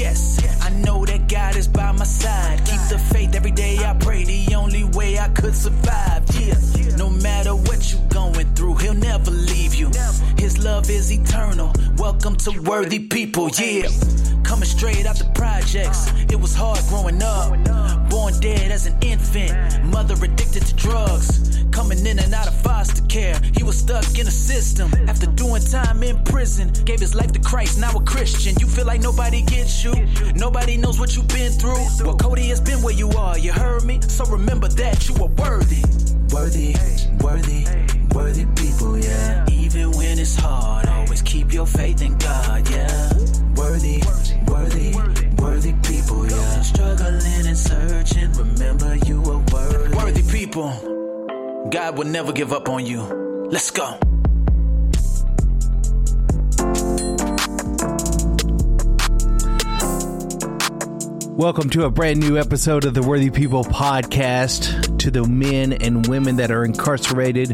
Yes, I know that God is by my side. Keep the faith every day. I pray the only way I could survive. Yeah, no matter what you're going through, He'll never leave you. His love is eternal. Welcome to worthy people. Yeah, coming straight out the projects. It was hard growing up. Born dead as an infant, mother addicted to drugs. Coming in and out of foster care, he was stuck in a system. After doing time in prison, gave his life to Christ, now a Christian. You feel like nobody gets you, nobody knows what you've been through. Well, Cody has been where you are, you heard me? So remember that you are worthy. Worthy, worthy, worthy people, yeah. Even when it's hard, always keep your faith in God, yeah. Worthy, worthy, worthy people, yeah. Struggling and searching, remember you are worthy. Worthy people. God will never give up on you. Let's go. Welcome to a brand new episode of the Worthy People podcast. To the men and women that are incarcerated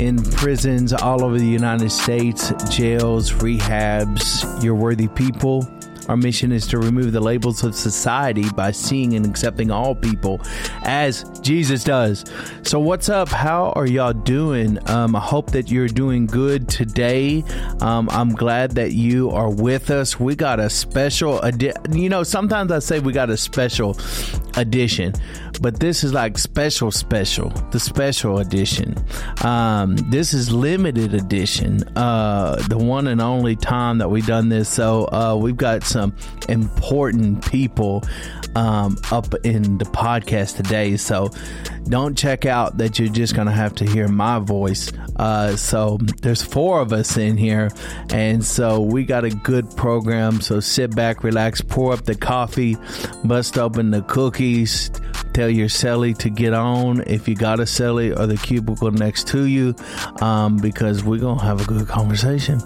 in prisons all over the United States, jails, rehabs, you're worthy people. Our mission is to remove the labels of society by seeing and accepting all people as Jesus does. So, what's up? How are y'all doing? Um, I hope that you're doing good today. Um, I'm glad that you are with us. We got a special, edi- you know, sometimes I say we got a special edition, but this is like special, special, the special edition. Um, this is limited edition, uh, the one and only time that we've done this. So, uh, we've got some important people um, up in the podcast today. So don't check out that you're just going to have to hear my voice. Uh, so there's four of us in here. And so we got a good program. So sit back, relax, pour up the coffee, bust open the cookies. Tell your celly to get on if you got a celly or the cubicle next to you, um, because we're gonna have a good conversation.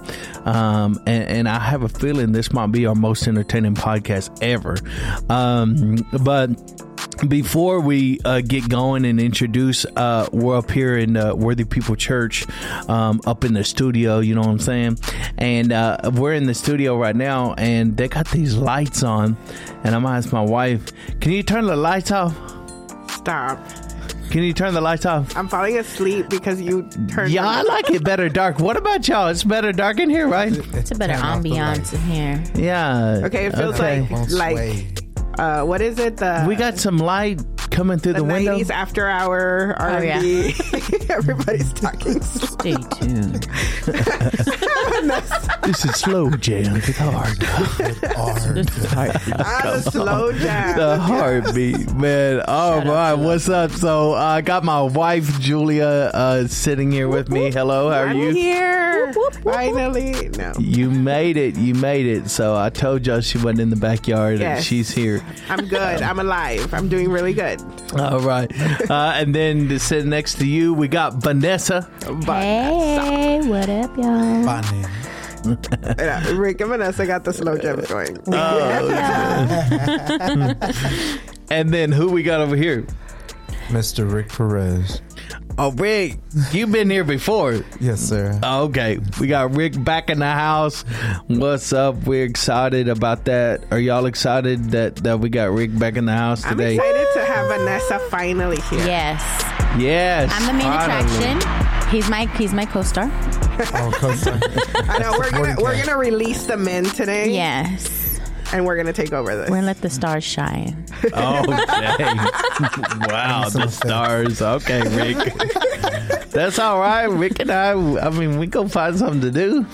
Um, and, and, I have a feeling this might be our most entertaining podcast ever. Um, but before we uh, get going and introduce, uh, we're up here in uh, Worthy People Church, um, up in the studio. You know what I'm saying? And uh, we're in the studio right now, and they got these lights on. And I'm gonna ask my wife, "Can you turn the lights off?" Stop. Can you turn the lights off? I'm falling asleep because you turned. Yeah, I like it better dark. What about y'all? It's better dark in here, right? It's a better ambiance in here. Yeah. Okay, it feels Okay. like like uh, what is it? The We got some light coming through the, the window. 90s after hour Oh. R&B. Everybody's talking. Stay tuned. This is slow jam with hard. Ah, the slow jam. the heartbeat, man. Oh Shout my, to what's up? So uh, I got my wife Julia uh, sitting here with me. Hello, how are I'm you? here. Finally. No. You made it. You made it. So I told y'all she wasn't in the backyard, and she's here. I'm good. I'm alive. I'm doing really good. All right. Uh, and then to sit next to you, we got Vanessa. But Hey, what up, y'all? yeah, Rick and Vanessa got the slow jam going. Oh, And then who we got over here? Mr. Rick Perez. Oh, Rick, you've been here before. Yes, sir. Oh, Okay, we got Rick back in the house. What's up? We're excited about that. Are y'all excited that that we got Rick back in the house today? I'm excited to have Vanessa finally here. Yes, Yes, I'm the main finally. attraction. He's my he's my co-star. Oh, co-star. I know we're gonna we're gonna release the men today. Yes, and we're gonna take over this. we're gonna let the stars shine. Oh, dang. wow, the effects. stars. Okay, Rick. That's all right. Rick and I, I mean, we go find something to do.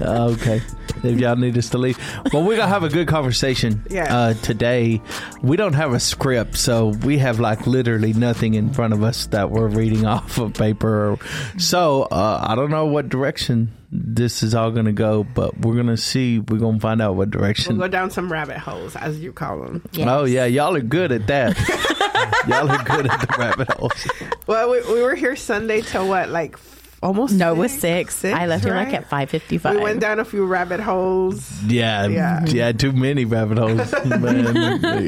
okay. If y'all need us to leave. Well, we're going to have a good conversation Yeah. uh, today. We don't have a script, so we have like literally nothing in front of us that we're reading off of paper. So uh, I don't know what direction this is all going to go, but we're going to see. We're going to find out what direction. We'll go down some rabbit holes, as you call them. Yes. Oh yeah, y'all are good at that. y'all are good at the rabbit holes. Well, we, we were here Sunday till what, like almost. No, it was six. six. Six, I left here like at five fifty five. We went down a few rabbit holes. Yeah, Yeah. yeah, too many rabbit holes. Man,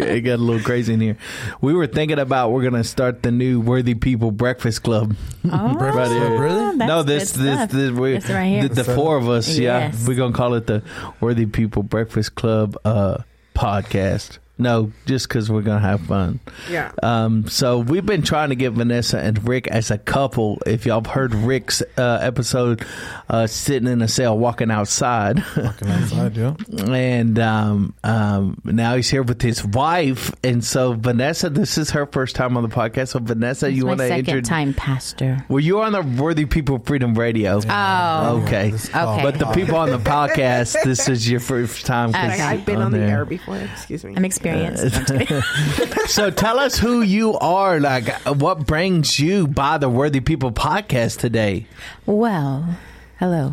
it got a little crazy in here. We were thinking about we're gonna start the new Worthy People Breakfast Club. Oh, Breakfast Club, really? that's no, this good this stuff. this, we, This right here. the, the four of us. Yeah, Yes. we're gonna call it the Worthy People Breakfast Club uh, podcast. No, just because we're gonna have fun. Yeah. Um, so we've been trying to get Vanessa and Rick as a couple. If y'all have heard Rick's uh, episode, uh, sitting in a cell, walking outside. Walking outside, yeah. and um, um, now he's here with his wife. And so Vanessa, this is her first time on the podcast. So Vanessa, It's you want to second introduce? time pastor. Well, you are on the Worthy People Freedom Radio. Oh, okay. This Okay. But the people on the podcast, this is your first time. 'cause Like, Okay. I've been on the air before. Excuse me. I'm experienced. So tell us who you are. Like, what brings you by the Worthy People podcast today? well, hello.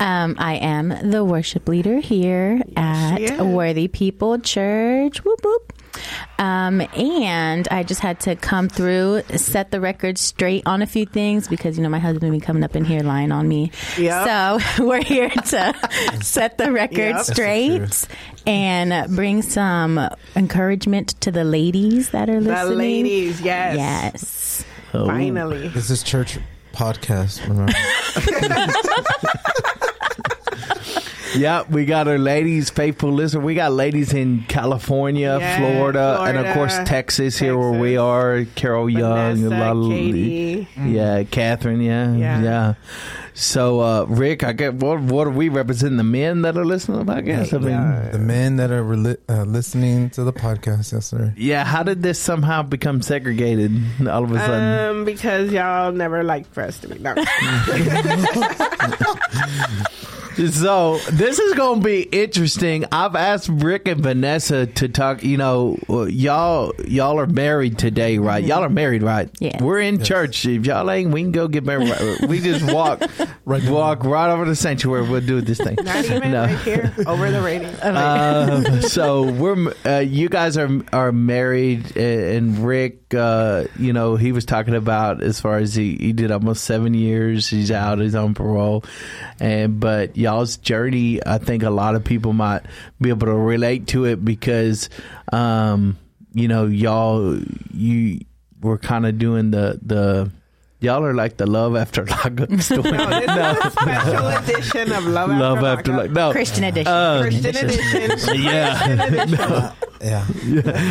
Um, I am the worship leader here at. Worthy People Church. Whoop whoop. Um, and I just had to come through, set the record straight on a few things because you know my husband be coming up in here lying on me. Yep. So we're here to set the record Yep. That's the straight and bring some encouragement to the ladies that are listening. the listening. ladies, yes. Yes. Oh. Finally. This is church podcast. Remember? Yeah, we got our ladies, faithful listener. We got ladies in California, Yeah, Florida, and of course Florida, Texas, here where we are. Carol Young, Vanessa, a lot of Katie. yeah, Catherine, yeah, yeah. Yeah. So, uh, Rick, I get what what are we representing? The men that are listening to the podcast. I mean, Yeah. the men that are reli- uh, listening to the podcast, yes, sir. yeah. How did this somehow become segregated all of a sudden? Um, because y'all never liked for us to be. No. So this is going to be interesting. I've asked Rick and Vanessa to talk. You know, uh, y'all y'all are married today, right? Y'all are married, right? Yes. We're in church. If y'all ain't, we can go get married. Right- We just walk Right. walk right over the sanctuary. We'll do this thing. Not even No. right here over the radio. Um, so we're uh, you guys are are married, uh, and Rick, uh, you know, he was talking about as far as he he did almost seven years. He's out, he's on parole, and but y'all's journey, I think a lot of people might be able to relate to it because, um, you know, y'all you were kind of doing the the. Y'all are like the love after lockup story. No, this is a special edition of Love, love After, after Lockup. like no Christian edition. Um, Christian edition. Yeah. Christian edition. Yeah.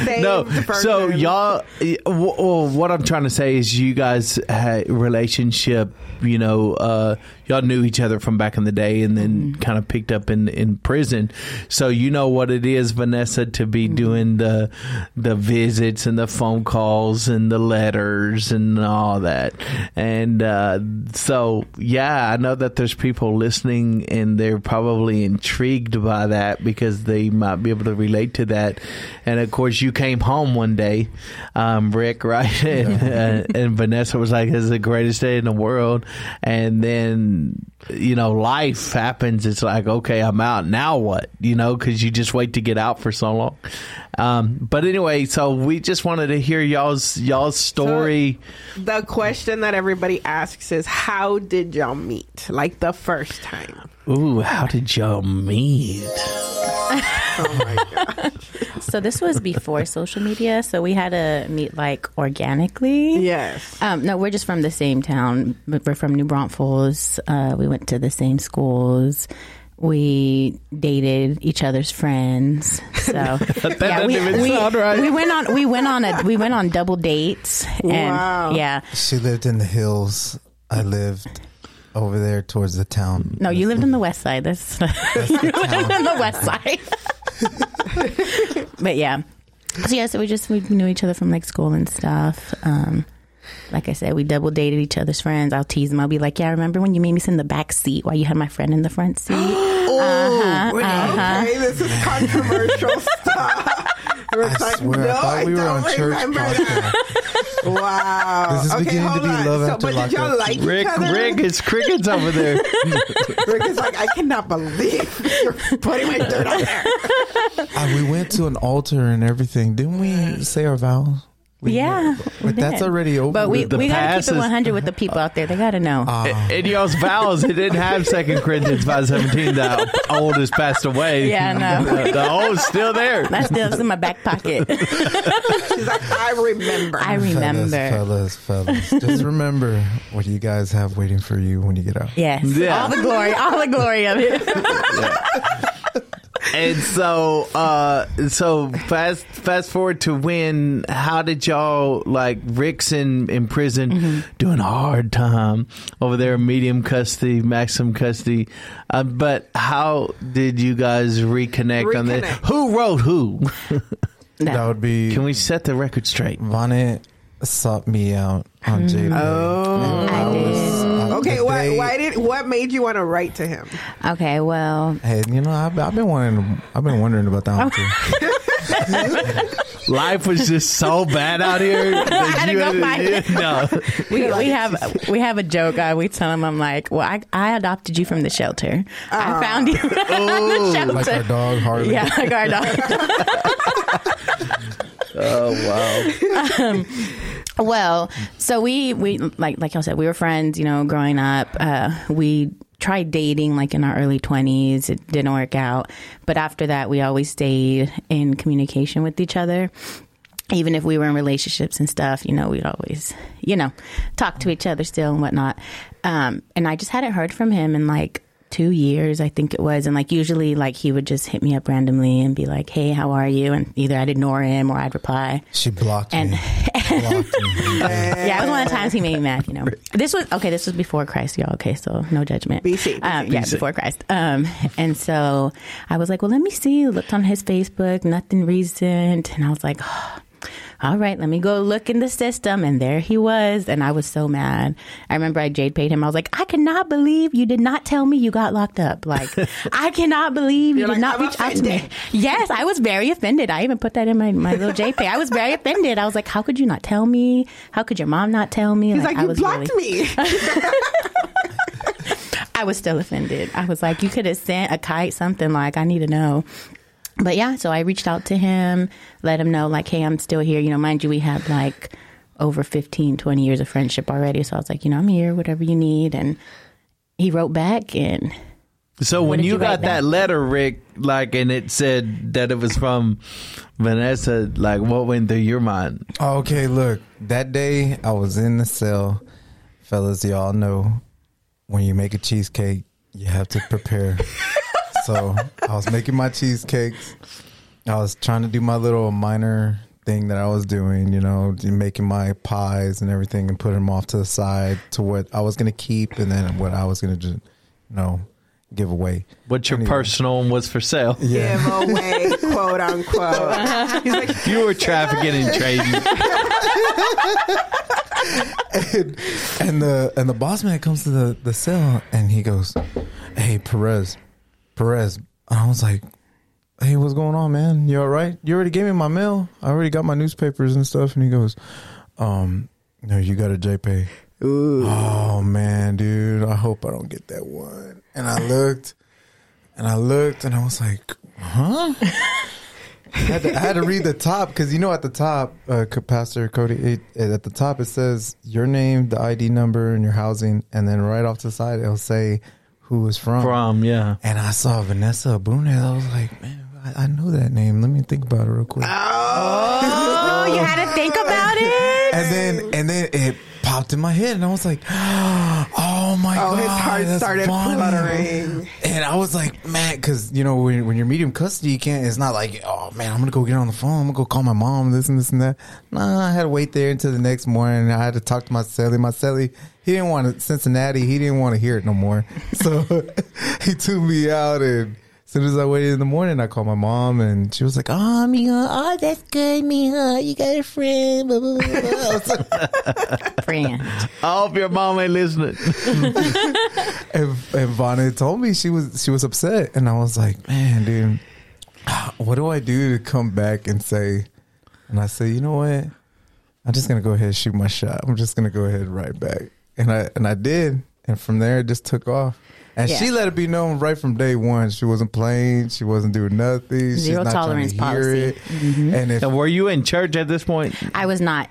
Saved no. version. So y'all, w- w- what I'm trying to say is, you guys had relationship. You know, uh, y'all knew each other from back in the day, and then kind of picked up in in prison. So you know what it is, Vanessa, to be doing the the visits and the phone calls and the letters and all that. And uh, so, yeah, I know that there's people listening, and they're probably intrigued by that because they might be able to relate to that. And of course, you came home one day, um, Rick, right? and, and Vanessa was like, "This is the greatest day in the world." And then, and you know, life happens. It's like, okay, I'm out. Now what? You know, because you just wait to get out for so long. Um, but anyway, so we just wanted to hear y'all's y'all's story. The question that everybody asks is, how did y'all meet? Like the first time. Ooh, how did y'all meet? Oh my god. So this was before social media, so we had to meet like organically. Yes. Um, no, we're just from the same town. We're from New Braunfels. Uh, we went to the same schools. We dated each other's friends. So yeah, we, we, sound right. we went on we went on a we went on double dates. And Wow. yeah. She lived in the hills. I lived over there towards the town. No, you lived in the west side. That's you lived in the west side. but yeah. So yeah, so we just we knew each other from like school and stuff. Um like I said, we double dated each other's friends. I'll tease them. I'll be like, "Yeah, I remember when you made me sit in the back seat while you had my friend in the front seat." Oh, uh-huh. okay. This is controversial stuff. Rick's I like, swear, no, I thought we were don't on church remember that. podcast. Wow. This is okay, beginning to hold be on. love so, after but did y'all like Rick, each other? Rick, it's crickets over there. Rick is like, I cannot believe you're putting my dirt on there. Uh, we went to an altar and everything. Didn't we say our vows? Yeah, we But that's did. already over. But we, The we gotta keep it 100 with the people out there. They gotta know. Uh, in y'all's vows, it didn't have Second Corinthians five seventeen. The old has passed away. Yeah, no. The, the old's still there. That's still in my back pocket. She's like, I remember. I remember. fellas, fellas, fellas. Just remember what you guys have waiting for you when you get out. Yes, Yeah. all the glory, all the glory of it. And so, uh, so fast, fast forward to when, how did y'all, like, Rick's in, in prison Mm-hmm. doing a hard time over there, medium custody, maximum custody. Uh, but how did you guys reconnect, on that? Who wrote who? That would be Can we set the record straight? Vonnet sought me out on J. Oh. I did. Okay, why, why did what made you want to write to him? Okay, well, Hey, you know, I've, I've been wondering. I've been wondering about that one too. Life was just so bad out here. that had to you go had find it. No. we, we have we have a joke. Uh, we tell him, I'm like, well, I, I adopted you from the shelter. I found you from the shelter. like our dog Harley. yeah, like our dog. Oh, wow. Well, so we we like like I said, we were friends. You know, growing up, uh, we tried dating like in our early twenties. It didn't work out, but after that, we always stayed in communication with each other. Even if we were in relationships and stuff, you know, we'd always, you know, talk to each other still and whatnot. Um, and I just hadn't heard from him in like two years, I think it was. And like usually, like he would just hit me up randomly and be like, "Hey, how are you?" And either I'd ignore him or I'd reply. She blocked And me. blocked yeah, it was one of the times he made me mad. You know, this was okay. This was before Christ, y'all. Okay, so no judgment. BC, Um, yeah, before Christ. Um, and so I was like, well, let me see. Looked on his Facebook, nothing recent, and I was like. All right, let me go look in the system. And there he was. And I was so mad. I remember I JPay'd him. I was like, I cannot believe you did not tell me you got locked up. Like, I cannot believe you You're did like, not "I'm reach out to me. Yes, I was very offended. I even put that in my, my little JPay. I was very offended. I was like, how could you not tell me? How could your mom not tell me? He's like, I you was blocked really- me. I was still offended. I was like, you could have sent a kite, something like, I need to know. But yeah, so I reached out to him, let him know, like, hey, I'm still here. You know, mind you, we had like over 15, 20 years of friendship already. So I was like, you know, I'm here, whatever you need. And he wrote back and So when you you got that back? letter, Rick, like, and it said that it was from Vanessa, like, what went through your mind? Oh, okay, look, that day I was in the cell. Fellas, y'all know when you make a cheesecake, you have to prepare. so I was making my cheesecakes. I was trying to do my little minor thing that I was doing, you know, making my pies and everything and put them off to the side to what I was going to keep and then what I was going to just, you know, give away. What your Anyway. personal and was for sale? Yeah. Give away, quote unquote. He's like, You were trafficking and trading. and, and the and the boss man comes to the the cell and he goes, "Hey Perez, Perez." And I was like, "Hey, what's going on, man? You all right? You already gave me my mail. I already got my newspapers and stuff." And he goes, "Um, no, you got a JPay." Oh man, dude, I hope I don't get that one. And I looked, and I looked, and I was like, "Huh." I had, to, I had to read the top because you know at the top, uh, Pastor Cody, it, it- at the top it says your name, the ID number, and your housing, and then right off to the side it'll say who was from. From, yeah. And I saw Vanessa Abunez. I was like, man, I, I know that name. Let me think about it real quick. oh, you had to think about it. And then and then it popped in my head, and I was like, oh my oh, god, his heart that's started funny. fluttering. And I was like, man, because you know when when you're medium custody, you can't. It's not like, oh man, I'm gonna go get on the phone. I'm gonna go call my mom. This and this and that. Nah, I had to wait there until the next morning. I had to talk to my celly. My celly, he didn't want to Cincinnati. He didn't want to hear it no more. So he took me out, and as soon as I waited in the morning, I called my mom, and she was like, oh, Mija, oh, that's good, Mija. You got a friend. Blah, blah, blah, blah. I was like, Friend. I hope your mom ain't listening. and, and Vonna told me she was she was upset, and I was like, man, dude, what do I do to come back and say? And I said, you know what? I'm just gonna go ahead and shoot my shot. I'm just gonna go ahead and write back, and I and I did, and from there it just took off. And Yeah. she let it be known right from day one. She wasn't playing. She wasn't doing nothing. She's Zero not tolerance trying to hear policy. It. Mm-hmm. And if Now, were you in church at this point? I was not.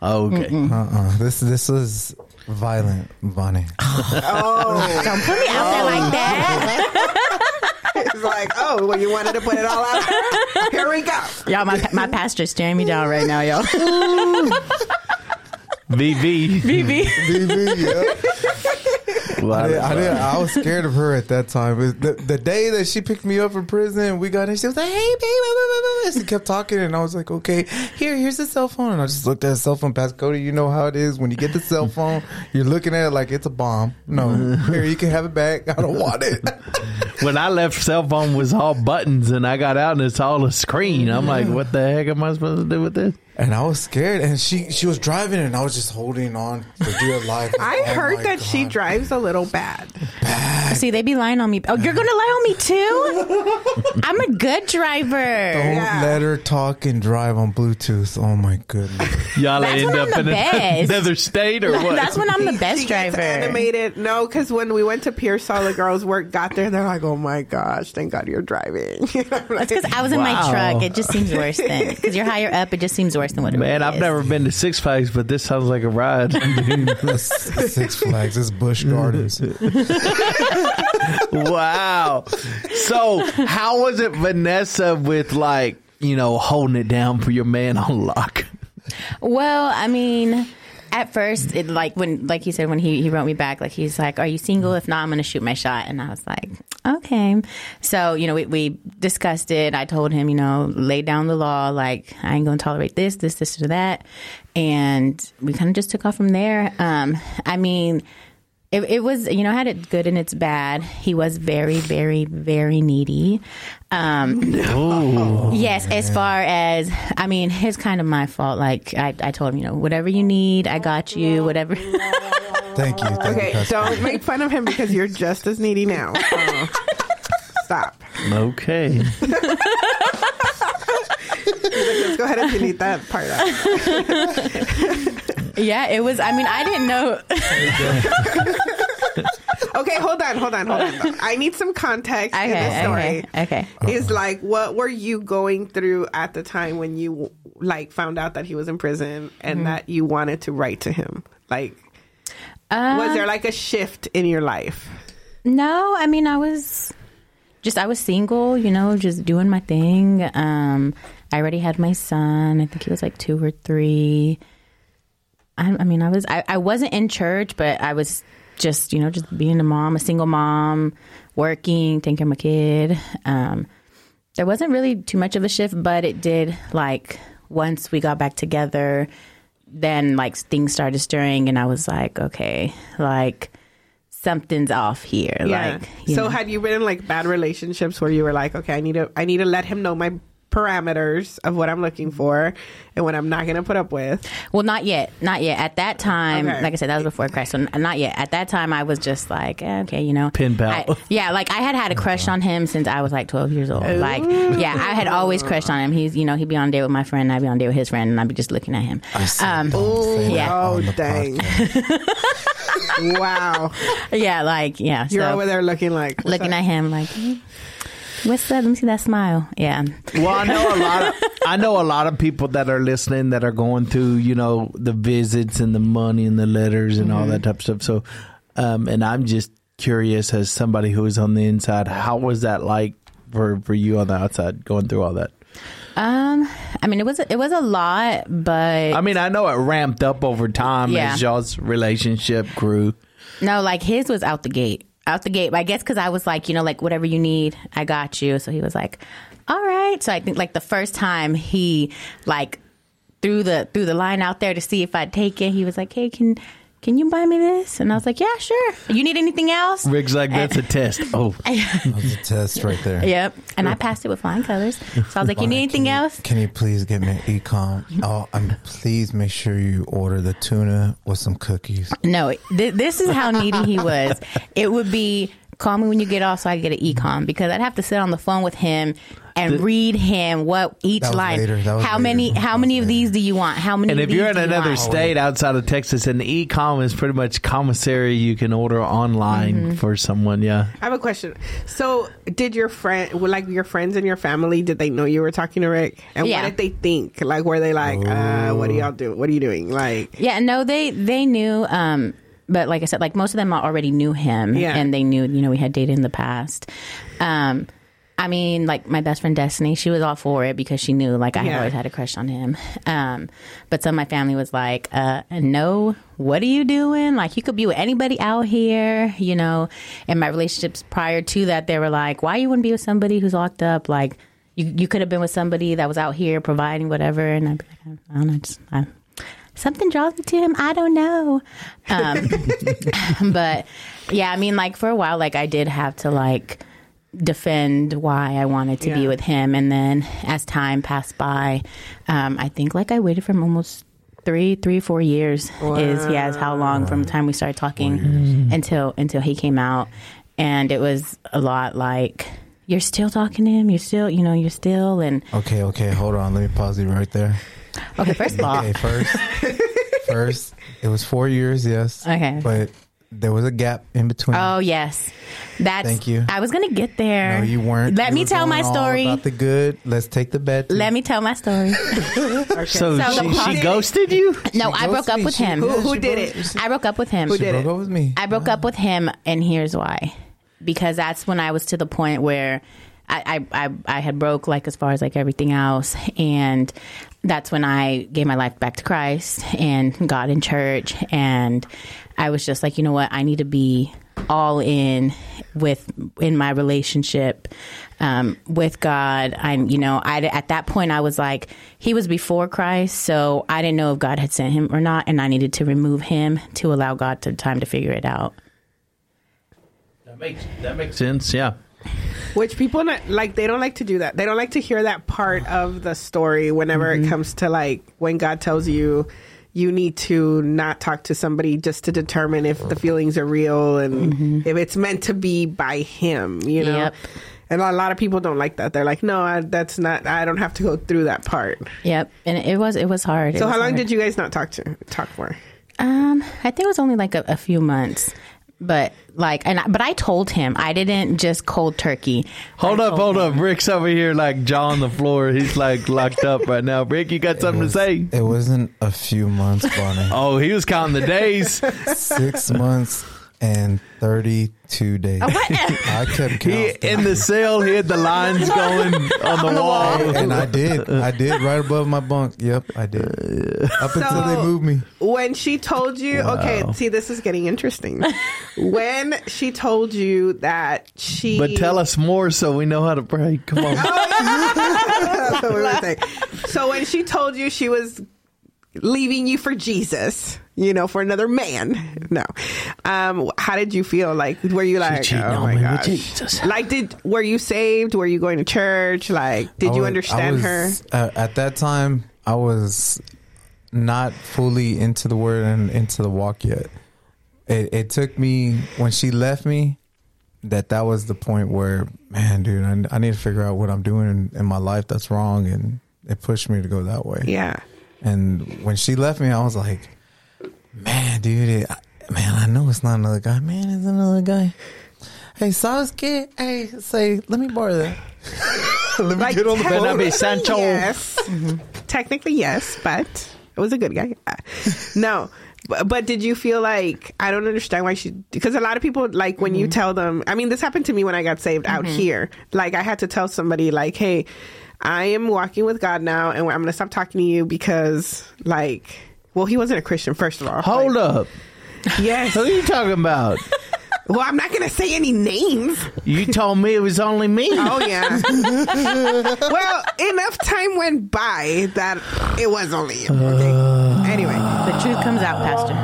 Oh, okay. uh-uh, this this was violent, Bonnie. Oh, Don't put me out there like that. it's like, oh, well, you wanted to put it all out. there? Here we go. y'all, my my pastor's staring me down right now, y'all. VV. BB. BB, yeah. I, did, I, did, I was scared of her at that time. The, the day that she picked me up from prison, we got in. She was like, "Hey, baby," she kept talking, and I was like, "Okay, here, here's the cell phone." And I just looked at the cell phone. Past Cody, you know how it is when you get the cell phone, you're looking at it like it's a bomb. No, here you can have it back. I don't want it. when I left, cell phone was all buttons, and I got out and it's all a screen. I'm like, what the heck am I supposed to do with this? And I was scared, and she she was driving, and I was just holding on for dear life. I Oh heard my that she drives a little bad. bad. See, they be lying on me. Oh, you're gonna lie on me too? I'm a good driver. Don't Yeah. let her talk and drive on Bluetooth. Oh my goodness. Y'all That's end when up I'm in the best. another state or what? That's when I'm the best She gets driver. Animated. No, because when we went to Pierce, all the girls work got there. and They're like, "Oh my gosh, thank God you're driving." That's because I was in my truck. It just seems worse than because you're higher up. It just seems worse than what it Man, really I've is. never been to Six Flags, but this sounds like a ride. Six Flags, it's Busch Gardens. wow. So, how was it, Vanessa, with like, you know, holding it down for your man on lock? Well, I mean, at first, it like when, like he said, when he, he wrote me back, like he's like, "Are you single? If not, I'm going to shoot my shot." And I was like, "Okay." So you know, we, we discussed it. I told him, you know, lay down the law. Like I ain't going to tolerate this, this, this, or that. And we kind of just took off from there. Um, I mean. It, it was, you know, I had it good and it's bad. He was very, very, very needy. Um, yes, as far as, I mean, it's kind of my fault. Like, I, I told him, you know, whatever you need, I got you, whatever. Thank you. Thank okay, Pastor. don't make fun of him because you're just as needy now. So, stop. Okay. Just go ahead and delete that part out. Yeah, it was, I mean, I didn't know. Okay, hold on, hold on, hold on. I need some context in the Okay, story. okay, okay. Is like, what were you going through at the time when you like found out that he was in prison and Mm-hmm. that you wanted to write to him? Like, Uh, was there like a shift in your life? No, I mean, I was just, I was single, you know, just doing my thing. Um, I already had my son. I think he was like two or three. I, I mean, I was, I, I wasn't in church, but I was just, you know, just being a mom, a single mom, working, taking care of my kid. Um, there wasn't really too much of a shift, but it did like once we got back together, then like things started stirring, and I was like, okay, like something's off here. Yeah. Like, so know. had you been in like bad relationships where you were like, okay, I need to, I need to let him know my parameters of what I'm looking for and what I'm not going to put up with. Well, not yet. Not yet. At that time, Okay. like I said, that was before Christ. So n- not yet. At that time, I was just like, eh, okay, you know. Pen pal. I- yeah, like I had had a crush on him since I was like 12 years old. Like, yeah, I had always crushed on him. He's, you know, he'd be on a date with my friend, I'd be on a date with his friend, and I'd be just looking at him. Um, yeah. Oh, dang. wow. yeah, like, yeah. You're so over there looking like, looking up? at him like, "Hmm, what's up? Let me see that smile. Yeah. Well, I know a lot of I know a lot of people that are listening that are going through, you know, the visits and the money and the letters and all that type of stuff. So, um, and I'm just curious as somebody who is on the inside, how was that like for for you on the outside going through all that? Um, I mean, it was it was a lot, but I mean, I know it ramped up over time Yeah. as y'all's relationship grew. No, like his was out the gate. Out the gate. But I guess because I was like, you know, like whatever you need, I got you. So he was like, all right. So I think like the first time he like threw the threw the line out there to see if I'd take it, he was like, hey, can can you buy me this? And I was like, yeah, sure. You need anything else? Rick's like that's a test. Oh, That's a test right there. Yep. And I passed it with flying colors. So I was like, you need anything Can you- else? Can you please get me an ecom? Oh, um, please make sure you order the tuna with some cookies. No, th- this is how needy he was. It would be call me when you get off so I can get an ecom because I'd have to sit on the phone with him and read him what each line. later. How later. many? How many was of these do you want? How many? And if you're in do you another state outside of Texas, an e-com is pretty much commissary you can order online Mm-hmm. for someone. Yeah. I have a question. So, did your friend, like your friends and your family, did they know you were talking to Rick? And Yeah. what did they think? Like, were they like, uh, what do y'all do? What are you doing? Like, Yeah, no, they they knew. Um, but like I said, like most of them already knew him, Yeah. and they knew you know we had dated in the past. Um, I mean, like my best friend Destiny, she was all for it because she knew like I had Yeah. always had a crush on him. Um, but some of my family was like, uh, "No, what are you doing? Like you could be with anybody out here, you know." And my relationships prior to that, they were like, "Why you wouldn't be with somebody who's locked up? Like you you could have been with somebody that was out here providing whatever." And I'd be like, "I don't know, just." I, something draws me to him. I don't know. Um, but yeah, I mean, like for a while, like I did have to like defend why I wanted to be with him, and then as time passed by, um, I think like I waited from almost three, three, four years is yeah, is how long from the time we started talking until until he came out, and it was a lot like. You're still talking to him. You're still, you know, you're still, and Okay, okay, hold on. Let me pause you right there. okay. First of all, Okay, first, first, it was four years, yes. Okay. But there was a gap in between. Oh yes, that's. Thank you. I was gonna get there. no, you weren't. Let You me were tell my going all story. About the good. Let's take the bad. too. Let me tell my story. So, So the she, pos- she ghosted you? No, She I broke ghosted up me. with She- him. Who- who did broke- it? she- I broke up with him. Who She did broke it? up with me. I broke up with him, and here's why. Because that's when I was to the point where I, I, I, I had broke like as far as like everything else, and that's when I gave my life back to Christ and got in church, and I was just like, you know what, I need to be all in with in my relationship um, with God. I, you know, I at that point I was like, he was before Christ, so I didn't know if God had sent him or not, and I needed to remove him to allow God to time to figure it out. That makes, that makes sense. Yeah. Which people not, like they don't like to do that. They don't like to hear that part of the story whenever Mm-hmm. it comes to like when God tells you you need to not talk to somebody just to determine if the feelings are real and if it's meant to be by him, you know. Mm-hmm. Yep. And a lot of people don't like that. They're like, "No, I, that's not. I don't have to go through that part." Yep, and it was it was hard. So, was how long hard. did you guys not talk to talk for? Um, I think it was only like a, a few months, but like, and I, but I told him I didn't just cold turkey. Hold I up, hold him. up. Rick's over here like jaw on the floor. He's like locked up right now. Rick, you got something to say? It wasn't a few months, Bonnie. Oh, he was counting the days. Six months and thirty-two days. I kept He counting. in the cell. He had the lines going on the wall. and I did. I did right above my bunk. Yep, I did. Up until they moved me. When she told you, okay, see, this is getting interesting. when she told you that she, But tell us more so we know how to pray. Come on. Oh, That's what we. So when she told you she was leaving you for Jesus, you know, for another man, no. Um, how did you feel? Like, were you like, oh my gosh? Jesus. Like, did were you saved? Were you going to church? Like, did I you understand I her? uh, at that time, I was not fully into the word and into the walk yet. It, it took me when she left me that that was the point where, man, dude, I, I need to figure out what I'm doing in, in my life that's wrong, and it pushed me to go that way. Yeah. And when she left me, I was like, man, dude, it, man, I know it's not another guy. Man, it's another guy. Hey, Sasuke, hey, say, let me borrow that. let me Like, get on the Better not be technically, Sancho. Yes. Technically, yes, but it was a good guy. No. But, but did you feel like I don't understand why she? Because a lot of people like when you mm-hmm. tell them. I mean, this happened to me when I got saved out mm-hmm. here. Like I had to tell somebody like, "Hey, I am walking with God now, and I'm going to stop talking to you because, like, well, he wasn't a Christian first of all. Hold Like, up. Yes. Who are you talking about? well, I'm not going to say any names. You told me it was only me. Oh yeah. well, enough time went by that it was only you. Okay. Anyway, The truth comes out, Pastor.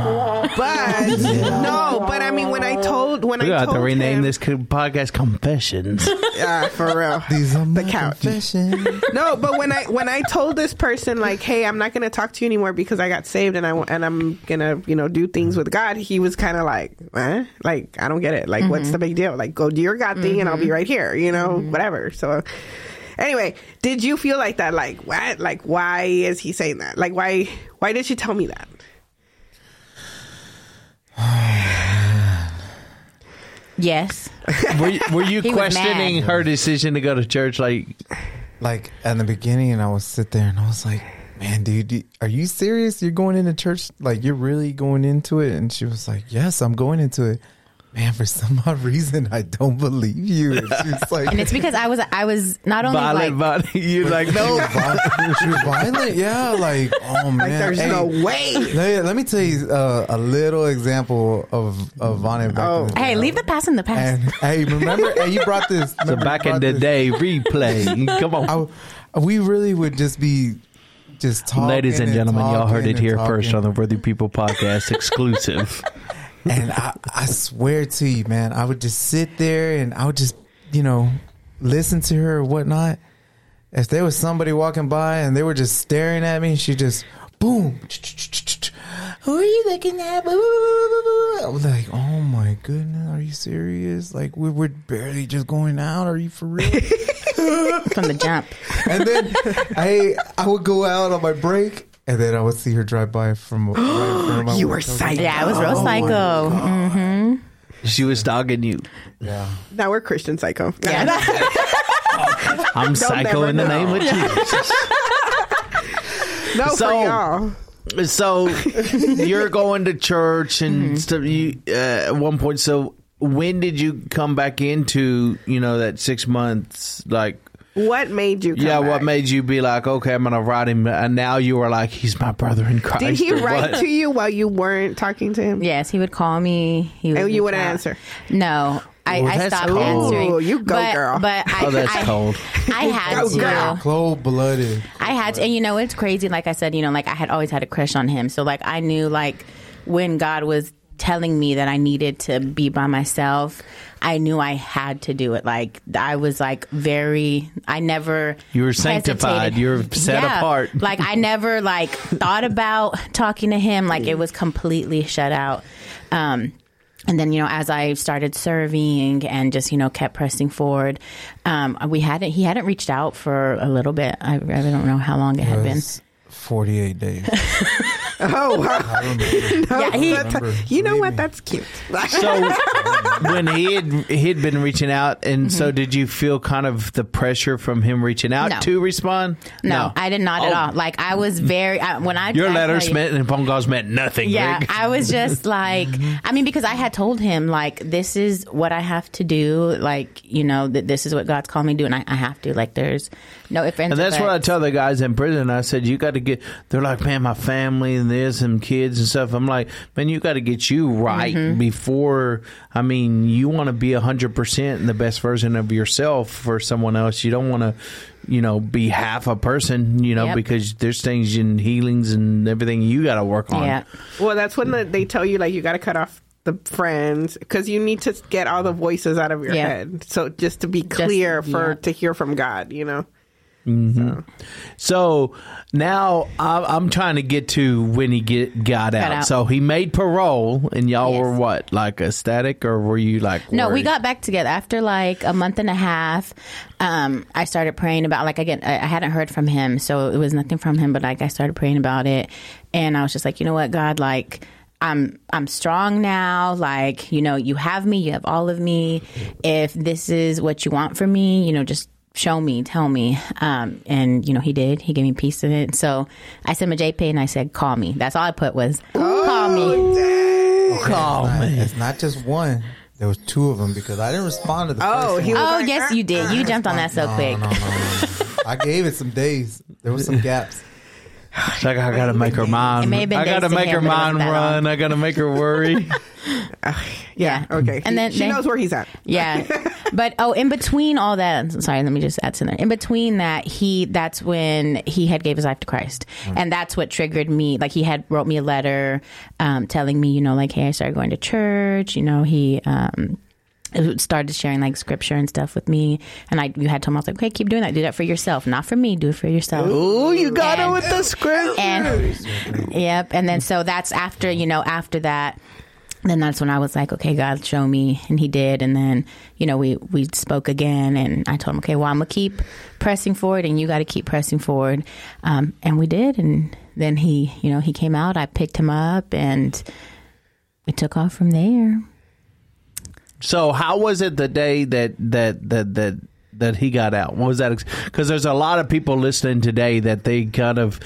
but no, but I mean, when I told when We I got told to rename him, this podcast Confessions. yeah, for real. These are The couch. confessions. No, but when I when I told this person like, hey, I'm not going to talk to you anymore because I got saved and I and I'm gonna you know do things with God, he was kind of like, eh? like I don't get it. Like, what's the big deal? Like, go do your God thing and I'll be right here. You know, whatever. So. Anyway, did you feel like that? Like what? Like why is he saying that? Like why? Why did she tell me that? Yes. Were you, were you questioning her decision to go to church? Like, like at the beginning, and I would sit there and I was like, "Man, dude, are you serious? You're going into church? Like you're really going into it?" And she was like, "Yes, I'm going into it." Man, for some odd reason, I don't believe you. And she's like, And it's because I was I was not only violent, like violent. You're like, she no. was vi- she was violent. Yeah, like oh man, Like there's Hey, no way. Let, let me tell you uh, a little example of of Vanya back Oh. in the. Hey, leave the past in the past. And hey, remember? hey, you brought this. So back in the this. day, replay. Come on. I w- we really would just be just talking. Ladies and gentlemen, y'all heard it here and first on the Worthy People podcast exclusive. And I, I swear to you, man, I would just sit there and I would just, you know, listen to her or whatnot. If there was somebody walking by and they were just staring at me, she just boom. Who are you looking at? I was like, oh my goodness, are you serious? Like we were barely just going out. Are you for real? from the jump. and then I I would go out on my break, and then I would see her drive by from right in front of my You were window. psycho. Yeah, I was real Oh my psycho. hmm She was dogging you. Yeah. Now we're Christian psycho. Yeah. I'm psycho never in the know. name of Jesus. no, So- for y'all. So you're going to church and stuff. You uh, at one point. So when did you come back into you know that six months? Like, What made you? Come yeah, what made you be like, okay, I'm gonna write him? And now you are like, he's my brother in Christ. Did he write what? to you while you weren't talking to him? Yes, he would call me. He would And you wouldn't answer? No, I, Oh, I stopped cold. answering. Ooh, you go, but, girl. But I, Oh, that's I, cold. I had Go, to. girl. Cold blooded. I had to, and you know, it's crazy. Like I said, you know, like I had always had a crush on him. So like I knew like when God was telling me that I needed to be by myself, I knew I had to do it. Like I was like very, I never. You were sanctified. You were set Yeah. apart. Like I never like thought about talking to him. Like it was completely shut out. Um, and then you know as i started serving and just you know kept pressing forward um, we hadn't he hadn't reached out for a little bit i, I don't know how long it had been 48 days. Oh wow! yeah he That's- you know what? That's cute. So when he had he'd been reaching out, and so did you feel kind of the pressure from him reaching out No. to respond? no, i did not at Oh. all like i was very I, when i Your letters you- meant and phone calls meant nothing. yeah Rick. i was just like i mean because i had told him like this is what i have to do like you know that this is what god's called me to do and i, I have to like there's no if And that's what I tell the guys in prison. I said, you got to get, they're like, man, my family and this and kids and stuff. I'm like, man, you got to get you right Mm-hmm. before, I mean, you want to be 100% in the best version of yourself for someone else. You don't want to, you know, be half a person, you know, Yep. because there's things and healings and everything you got to work on. yeah well, that's when the, they tell you like you got to cut off the friends because you need to get all the voices out of your Yeah. head. So just to be clear for yeah. to hear from God, you know. So now I- I'm trying to get to when he get got out. out. So he made parole, and y'all Yes. were what, like ecstatic, or were you like? No, we got back together after like a month and a half. Um, I started praying about like again, I, I hadn't heard from him, so it was nothing from him. But like I started praying about it, and I was just like, you know what, God, like I'm I'm strong now. Like you know, you have me, you have all of me. If this is what you want from me, you know, just show me, tell me. Um, and you know, he did. He gave me peace in it. So I sent him a JP and I said, call me. That's all I put was call me. Call It's not- me. It's not just one. There was two of them because I didn't respond to the Oh, first he one. Oh like, yes, you did. You jumped on that so No, quick. No, no, no, no. I gave it some days. There was some gaps. It's like I gotta make her mind. It may have been I gotta make her mind run. I gotta make her worry. Yeah. Okay, And then she then- knows where he's at. Yeah. But oh, in between all that, sorry, let me just add something. In between that, he that's when he had gave his life to Christ, and that's what triggered me. Like he had wrote me a letter, um, telling me, you know, like, hey, I started going to church. You know, he. Um, started sharing like scripture and stuff with me and I you had told me I was like okay keep doing that do that for yourself not for me do it for yourself Ooh, you got And- with the script. and yep and then so that's after you know after that then that's when I was like, okay, God, show me, and He did. And then, you know, we we spoke again, and I told him, okay, well, I'm gonna keep pressing forward, and you got to keep pressing forward, um, and we did. And then he, you know, he came out. I picked him up, and we took off from there. So how was it the day that that that that that he got out? What was that? Because there's a lot of people listening today that they kind of.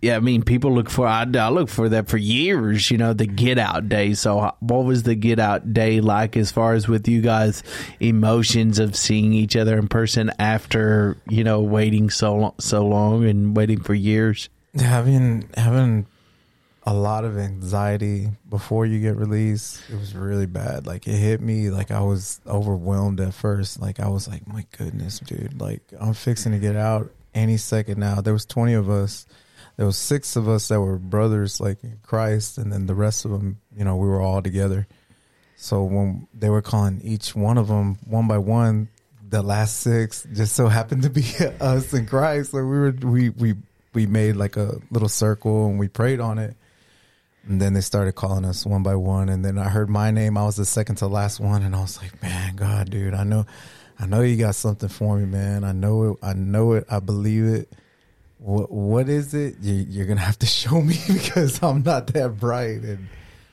Yeah, I mean, people look for. I, I look for that for years. You know, the get out day. So, what was the get out day like, as far as with you guys, emotions of seeing each other in person after you know waiting so long, so long and waiting for years? having having a lot of anxiety before you get released. It was really bad. Like it hit me like i was overwhelmed at first. Like i was like my goodness dude. Like i'm fixing to get out any second now. There was 20 of us. There was six of us that were brothers like in christ and then the rest of them you know we were all together. So when they were calling each one of them one by one the last six just so happened to be us in christ. So we were we we we made like a little circle and we prayed on it. And then they started calling us one by one. And then I heard my name. I was the second to last one. And I was like, man, God, dude, I know, I know you got something for me, man. I know it. I know it. I believe it. What, what is it? You, you're going to have to show me because I'm not that bright. And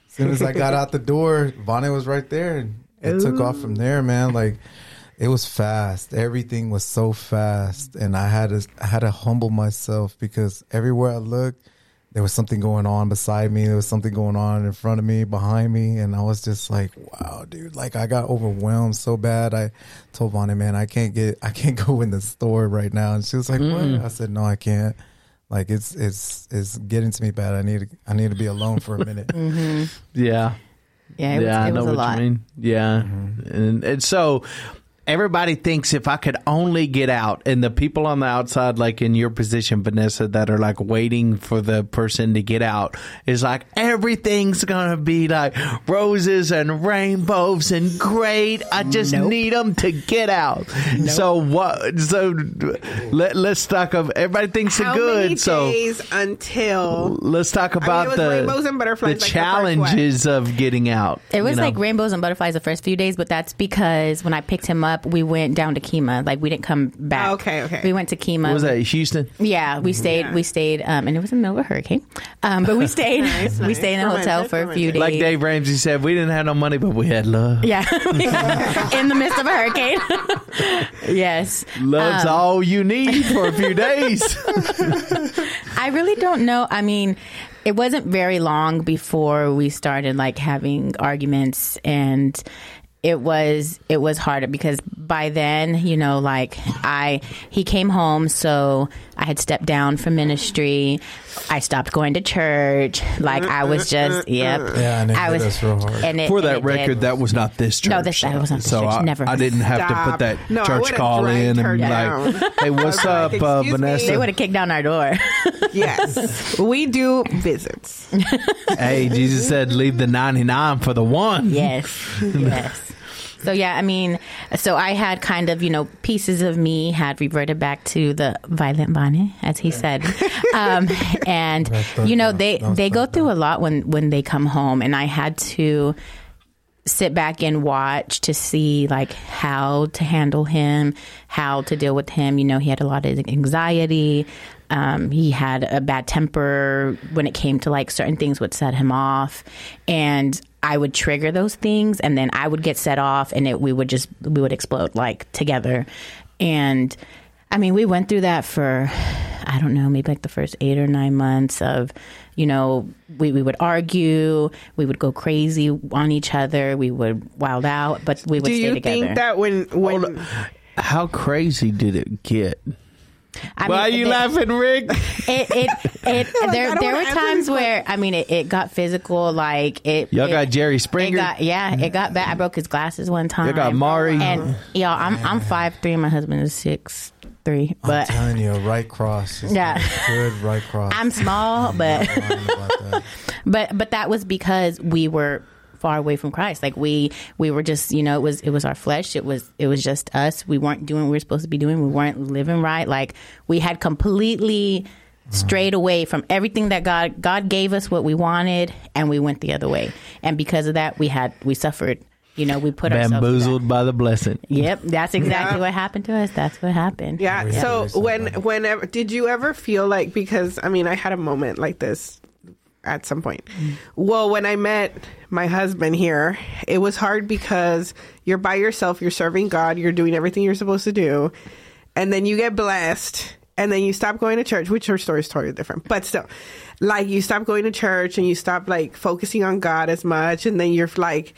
as soon as I got out the door, Bonnie was right there and it took off from there, man. Like, it was fast. Everything was so fast, and I had to I had to humble myself because everywhere I looked, there was something going on beside me. There was something going on in front of me, behind me, and I was just like, "Wow, dude!" Like I got overwhelmed so bad. I told Bonnie, "Man, I can't get, I can't go in the store right now." And she was like, "What?" Mm. I said, "No, I can't." Like it's it's it's getting to me bad. I need to, I need to be alone for a minute. Mm-hmm. Yeah. Yeah, it yeah, was, I know was a what lot. you mean. Yeah, mm-hmm. and, and so everybody thinks if I could only get out, and the people on the outside, like in your position, Vanessa, that are like waiting for the person to get out, is like everything's gonna be like roses and rainbows and great. I just need them to get out. So what? So let, let's talk of everybody thinks How it good. many so days until let's talk about it was the rainbows and butterflies, the like the challenges of getting out. It was you know? like rainbows and butterflies the first few days, but that's because when I picked him up, we went down to Kemah. Like we didn't come back. Oh, okay, okay. We went to Kemah. What was that Houston? Yeah, we stayed. Yeah. We stayed, um, and it was in the middle of a hurricane. Um, but we stayed. Nice, we nice. stayed in a hotel for a few days. Like Dave Ramsey said, we didn't have no money, but we had love. Yeah, in the midst of a hurricane. yes, Love's Um, all you need for a few days. I really don't know. I mean, it wasn't very long before we started like having arguments and it was it was harder because by then you know like i he came home so i had stepped down from ministry i stopped going to church like i was just yep Yeah, and it i was us real hard. and it, For and that it record, did. that was not this church. No, this- that was not this so church. I, Never. I didn't have to put that No, church call in and her be down. like, "Hey, what's up, like, uh, "Excuse me?" Vanessa?" they would have kicked down our door yes, we do visits. hey, Jesus said, "Leave the ninety-nine for the one." Yes. yes. So yeah, I mean, so I had kind of, you know, pieces of me had reverted back to the violent Bonnie, as he said, um, and you know they up. That was they go through a lot when when they come home, and I had to sit back and watch to see like how to handle him, how to deal with him. You know, he had a lot of anxiety. Um, he had a bad temper when it came to like certain things would set him off, and I would trigger those things, and then I would get set off, and it we would just we would explode like together, and. I mean, we went through that for, I don't know, maybe like the first eight or nine months of, you know, we, we would argue, we would go crazy on each other, we would wild out, but we would Do stay you together. think that when when How crazy did it get? I Why are you the- laughing, Rick? It, it, it, there, I there were times where, I mean, it, it got physical, like it. Y'all it- got Jerry It Springer. got, yeah, it got bad. I broke his glasses one time. Y'all got Mari. And, y'all, I'm, I'm five three, my husband is six three, but I'm but telling you, right cross. is Yeah. good right cross. I'm small, but. Not lying but but that was because we were far away from Christ. Like we we were just you know it was it was our flesh. It was it was just us. We weren't doing what we were supposed to be doing. We weren't living right. Like we had completely strayed away from everything that God God gave us what we wanted and we went the other way. And because of that we had we suffered. You know, we put ourselves. Bamboozled by the blessing. Yep, that's exactly Yeah. what happened to us. That's what happened. Yeah. Yeah. So when whenever did you ever feel like because I mean I had a moment like this at some point. Well, when I met my husband here, it was hard because you're by yourself, you're serving God, you're doing everything you're supposed to do, and then you get blessed and then you stop going to church, which her story is totally different. But still, like you stop going to church and you stop like focusing on God as much and then you're like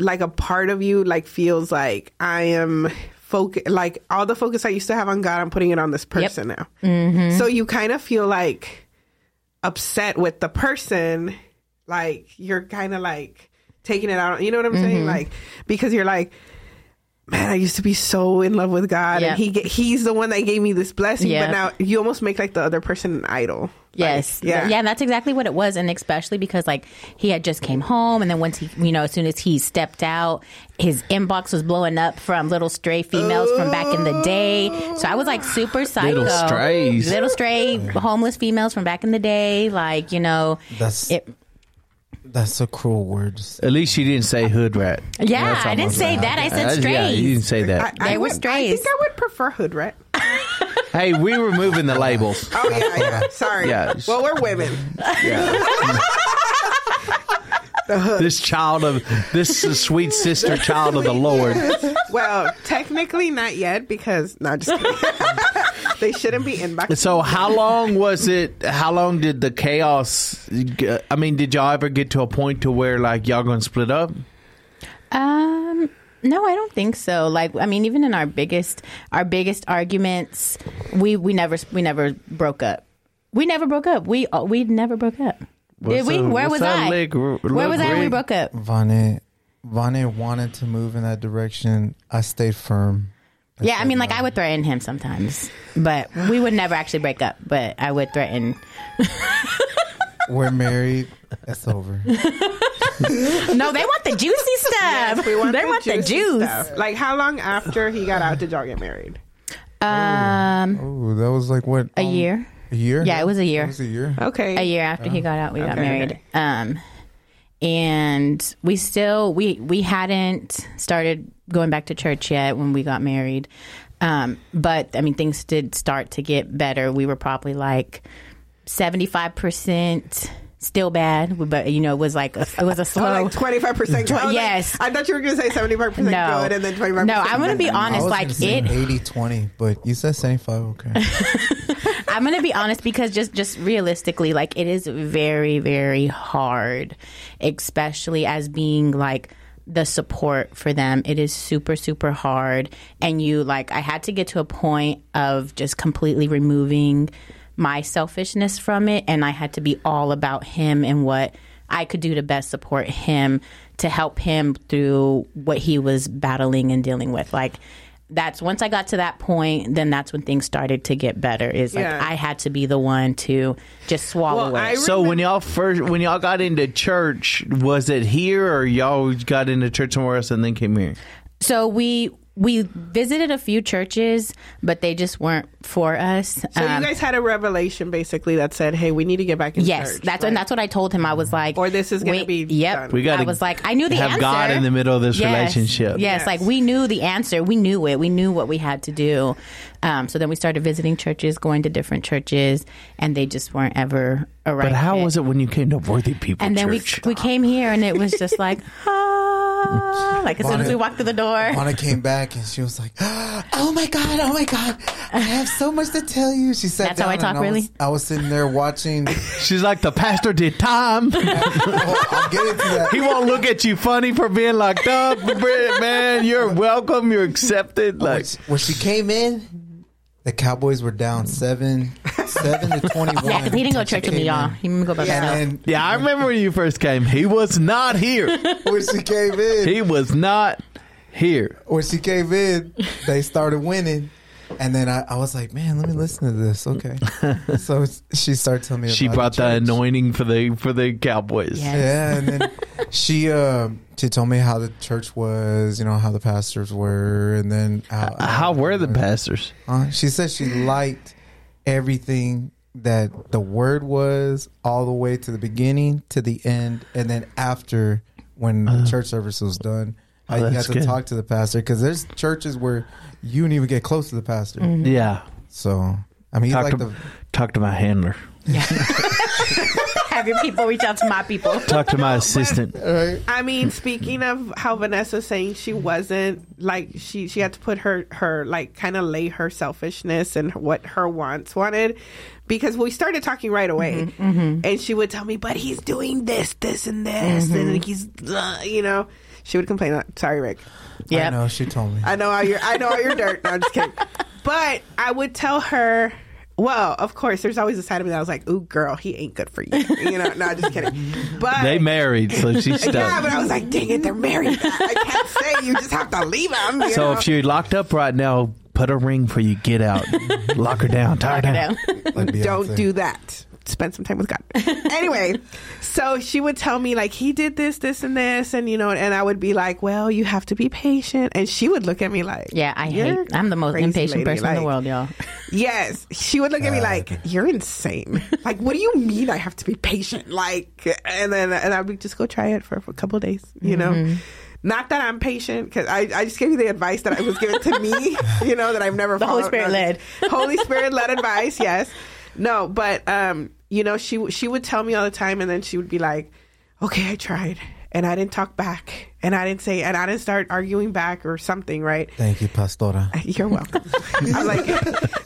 like a part of you like feels like I am focus like all the focus I used to have on God, I'm putting it on this person now. Mm-hmm. So you kind of feel like upset with the person, like you're kind of like taking it out. You know what I'm saying? Mm-hmm. Like because you're like. Man, I used to be so in love with God, Yeah. and he he's the one that gave me this blessing. Yeah. But now you almost make like the other person an idol. Yes. Like, yeah, Yeah, and that's exactly what it was. And especially because like he had just came home and then once he you know, as soon as he stepped out, his inbox was blowing up from little stray females from back in the day. So I was like super psycho. Little strays. Little stray homeless females from back in the day. Like, you know That's it that's a cruel word. At least you didn't say hood rat. Yeah, That's I didn't almost say bad. that. I said Uh, strays. Yeah, you didn't say that. I, They I were would, I strays. think I would prefer hood rat. hey, we were moving the labels. Oh yeah, yeah. Sorry. Yeah. Well, we're women. This child of this sweet sister child of the Lord. Well, technically not yet because not just kidding. they shouldn't be inbox. So how long was it? How long did the chaos? I mean, did y'all ever get to a point to where like y'all gonna split up? Um, no, I don't think so. Like, I mean, even in our biggest, our biggest arguments, we we never we never broke up. We never broke up. We uh, we never broke up. Did we? up- Where what's was up, I? Where was I when we Rick? broke up? Vane, Vane wanted to move in that direction. I stayed firm. Yeah, I mean, like I would threaten him sometimes, but we would never actually break up. But I would threaten. We're married. That's over. No, they want the juicy stuff. we want they the want the juicy juice. stuff. Like how long after he got out did y'all get married? Um, Oh, that was like what? a um, year. A year? Yeah, it was a year. It was a year. Okay. a year after he got out we got Okay, married okay. um and we still we we hadn't started going back to church yet when we got married um but i mean things did start to get better we were probably like 75% still bad but you know it was like a, it was a Oh, slow twenty five percent. yes. I thought you were going to say seventy five percent good and then twenty five. no i'm gonna be I honest was like gonna say it 80 20, but you said 75. Okay. I'm gonna be honest because just just realistically, like it is very very hard, especially as being like the support for them. It is super super hard, and you like I had to get to a point of just completely removing my selfishness from it, and I had to be all about him and what I could do to best support him to help him through what he was battling and dealing with, like that's once I got to that point, then that's when things started to get better. Is like Yeah. I had to be the one to just swallow Well, it. I So when y'all first when y'all got into church, was it here or y'all got into church somewhere else and then came here? so we we visited a few churches, but they just weren't for us. So Um, you guys had a revelation basically that said, "Hey, we need to get back in church. yes, church." that's right? and that's what I told him. I was like, Or this is gonna be Yep, done. We gotta I was like, I knew the have answer. God in the middle of this Yes. relationship. Yes, Yes. like we knew the answer. We knew it. We knew what we had to do. Um, so then we started visiting churches, going to different churches, and they just weren't ever a right But how fit. was it when you came to Worthy People And then Church? we we came here, and it was just like, ah, like as soon as we walked through the door. Anna came back and she was like, "Oh my god, oh my god, I have so much to tell you." She sat That's how I down and talk, really? Was, I was sitting there watching. She's like the pastor did time. oh, I'll get into that. he won't look at you funny for being locked up, Brit, man. You're welcome. You're accepted. When Like she, when she came in, the Cowboys were down mm. seven, seven to twenty-one. Yeah, because he didn't go to church with me, y'all. He didn't go by himself. And yeah, I remember when you first came. He was not here. when she came in, He was not here. when she came in, they started winning. And then I, I was like, man, let me listen to this. Okay. so she started telling me She brought the church. anointing for the for the Cowboys. Yeah. Yeah, and then she um she told me how the church was, you know, how the pastors were, and then how, How were the pastors? Uh, she said she liked everything that the word was all the way to the beginning to the end, and then after when the church service was done, Oh, I got that's to good. talk to the pastor because there's churches where you don't even get close to the pastor. Mm-hmm. Yeah. So I mean, he's Talk like to, the talk to my handler. Yeah. Have your people reach out to my people. Talk to my assistant. right. I mean, speaking of how Vanessa's saying she wasn't like she she had to put her her like kind of lay her selfishness and what her wants wanted because we started talking right away, mm-hmm. Mm-hmm. and she would tell me, "But he's doing this, this, and this, and he's uh, you know." She would complain. Sorry, Rick. Yeah, I Yep. know she told me. I know all your I know all your dirt. No, I'm just kidding. But I would tell her. Well, of course, there's always a side of me that was like, "Ooh, girl, he ain't good for you." You know, no, just kidding. But They married, so she's stuck. yeah, but I was like, dang it, they're married. I can't say you just have to leave them. You so know? if she locked up right now, put a ring for you. Get out. Lock her down. Tie her down. Down. Like don't do that. Spend some time with God. anyway, so she would tell me like he did this, this, and this, and you know, and I would be like, well, you have to be patient, and she would look at me like, Yeah, I hate. I'm the most impatient lady." person in the world, y'all. Yes, she would look at me like, "You're insane." Like, what do you mean I have to be patient? Like, and then and I would just go try it for, for a couple of days. You know, mm-hmm. not that I'm patient because I, I just gave you the advice that I was given to me. You know that I've never The Holy. Spirit No, led. Holy Spirit led advice. Yes, no, but um, you know, she she would tell me all the time, and then she would be like, "Okay, I tried." And I didn't talk back, and I didn't say, and I didn't start arguing back or something, right? Thank you, Pastora. You're welcome. I'm like,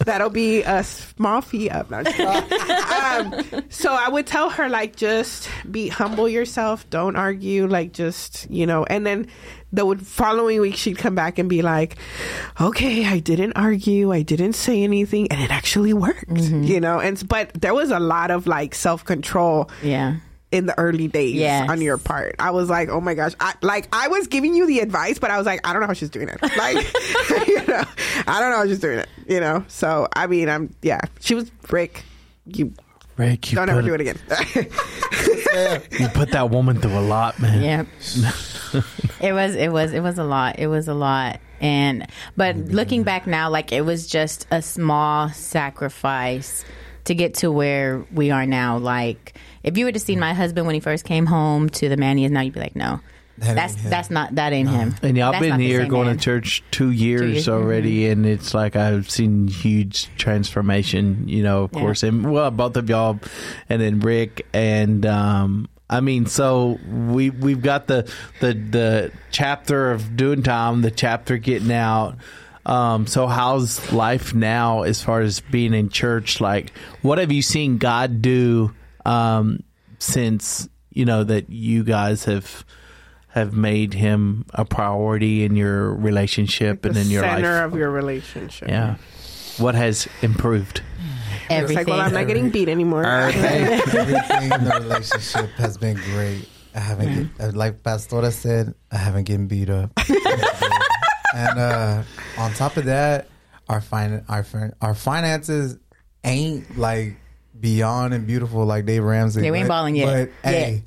that'll be a small fee up. No, I'm just kidding. um, so I would tell her, like, just be humble yourself. Don't argue. Like, just, you know, and then the following week, she'd come back and be like, okay, I didn't argue. I didn't say anything. And it actually worked, you know? And, but there was a lot of like self control Yeah. In the early days Yes. on your part. I was like, oh my gosh, I, like I was giving you the advice, but I was like, I don't know how she's doing it. Like, you know, I don't know how she's doing it. You know, so I mean, I'm yeah, she was Rick. You Rick, you don't put, ever do it again. You put that woman through a lot, man. Yeah. it was it was it was a lot. It was a lot. And but looking back now, like it was just a small sacrifice to get to where we are now. Like if you would have seen my husband when he first came home to the man he is now, you'd be like, No. That that's that's not that ain't him. And y'all That's been here going man. to church two years, years, already, and it's like I've seen huge transformation. You know, of Yeah. course, and well, both of y'all, and then Rick, and um, I mean, so we we've got the the the chapter of doing time, the chapter getting out. Um, so how's life now as far as being in church? Like, what have you seen God do um, since you know that you guys have have made him a priority in your relationship and in your center life? of your relationship. yeah. What has improved? It's Everything. like, well, I'm not getting beat anymore. Everything in the relationship has been great. I haven't, get, like Pastora said, I haven't getting beat up. and uh, on top of that, our fin- our fin- our finances ain't like beyond and beautiful like Dave Ramsey. Yeah, we ain't but- balling yet. But hey,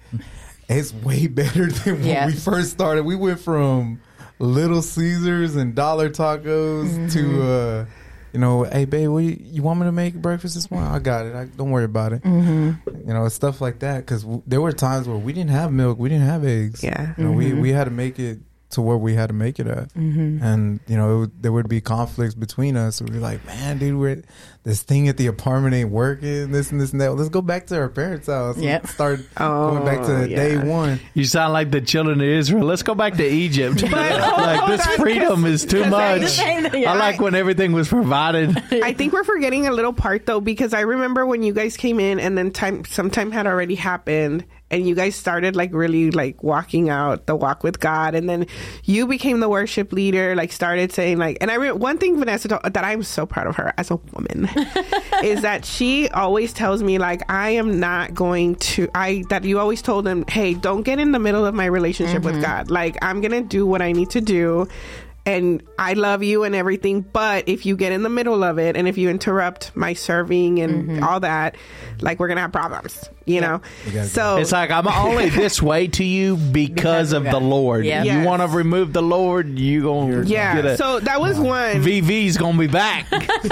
it's way better than when Yeah. we first started. We went from Little Caesars and dollar tacos Mm-hmm. to. uh you know, hey babe, what you, you want me to make breakfast this morning? I got it. I, don't worry about it. Mm-hmm. You know, stuff like that. Because w- there were times where we didn't have milk, we didn't have eggs. Yeah. you know, we we had to make it to where we had to make it at, Mm-hmm. and you know, it would, there would be conflicts between us. We'd be like, man, dude, we're this thing at the apartment ain't working. This and this and that. Let's go back to our parents' house. Yep. Let's start Oh, going back to yeah. day one. You sound like the children of Israel. Let's go back to Egypt. like this freedom is too 'cause I- much. I like when everything was provided. I think we're forgetting a little part though because I remember when you guys came in and then time some time had already happened and you guys started like really like walking out the walk with God and then you became the worship leader like started saying like and I re- one thing Vanessa told, that I'm so proud of her as a woman is that she always tells me like I am not going to I that you always told them hey don't get in the middle of my relationship with mm-hmm. God. Like I'm gonna do what I need to do and I love you and everything, but if you get in the middle of it and if you interrupt my serving and mm-hmm. all that, like we're gonna have problems, you know. gotta So It's like I'm only this way to you because of the Lord. Yeah. You want to remove the Lord, you gonna yeah. get a So that was one. VV's gonna be back.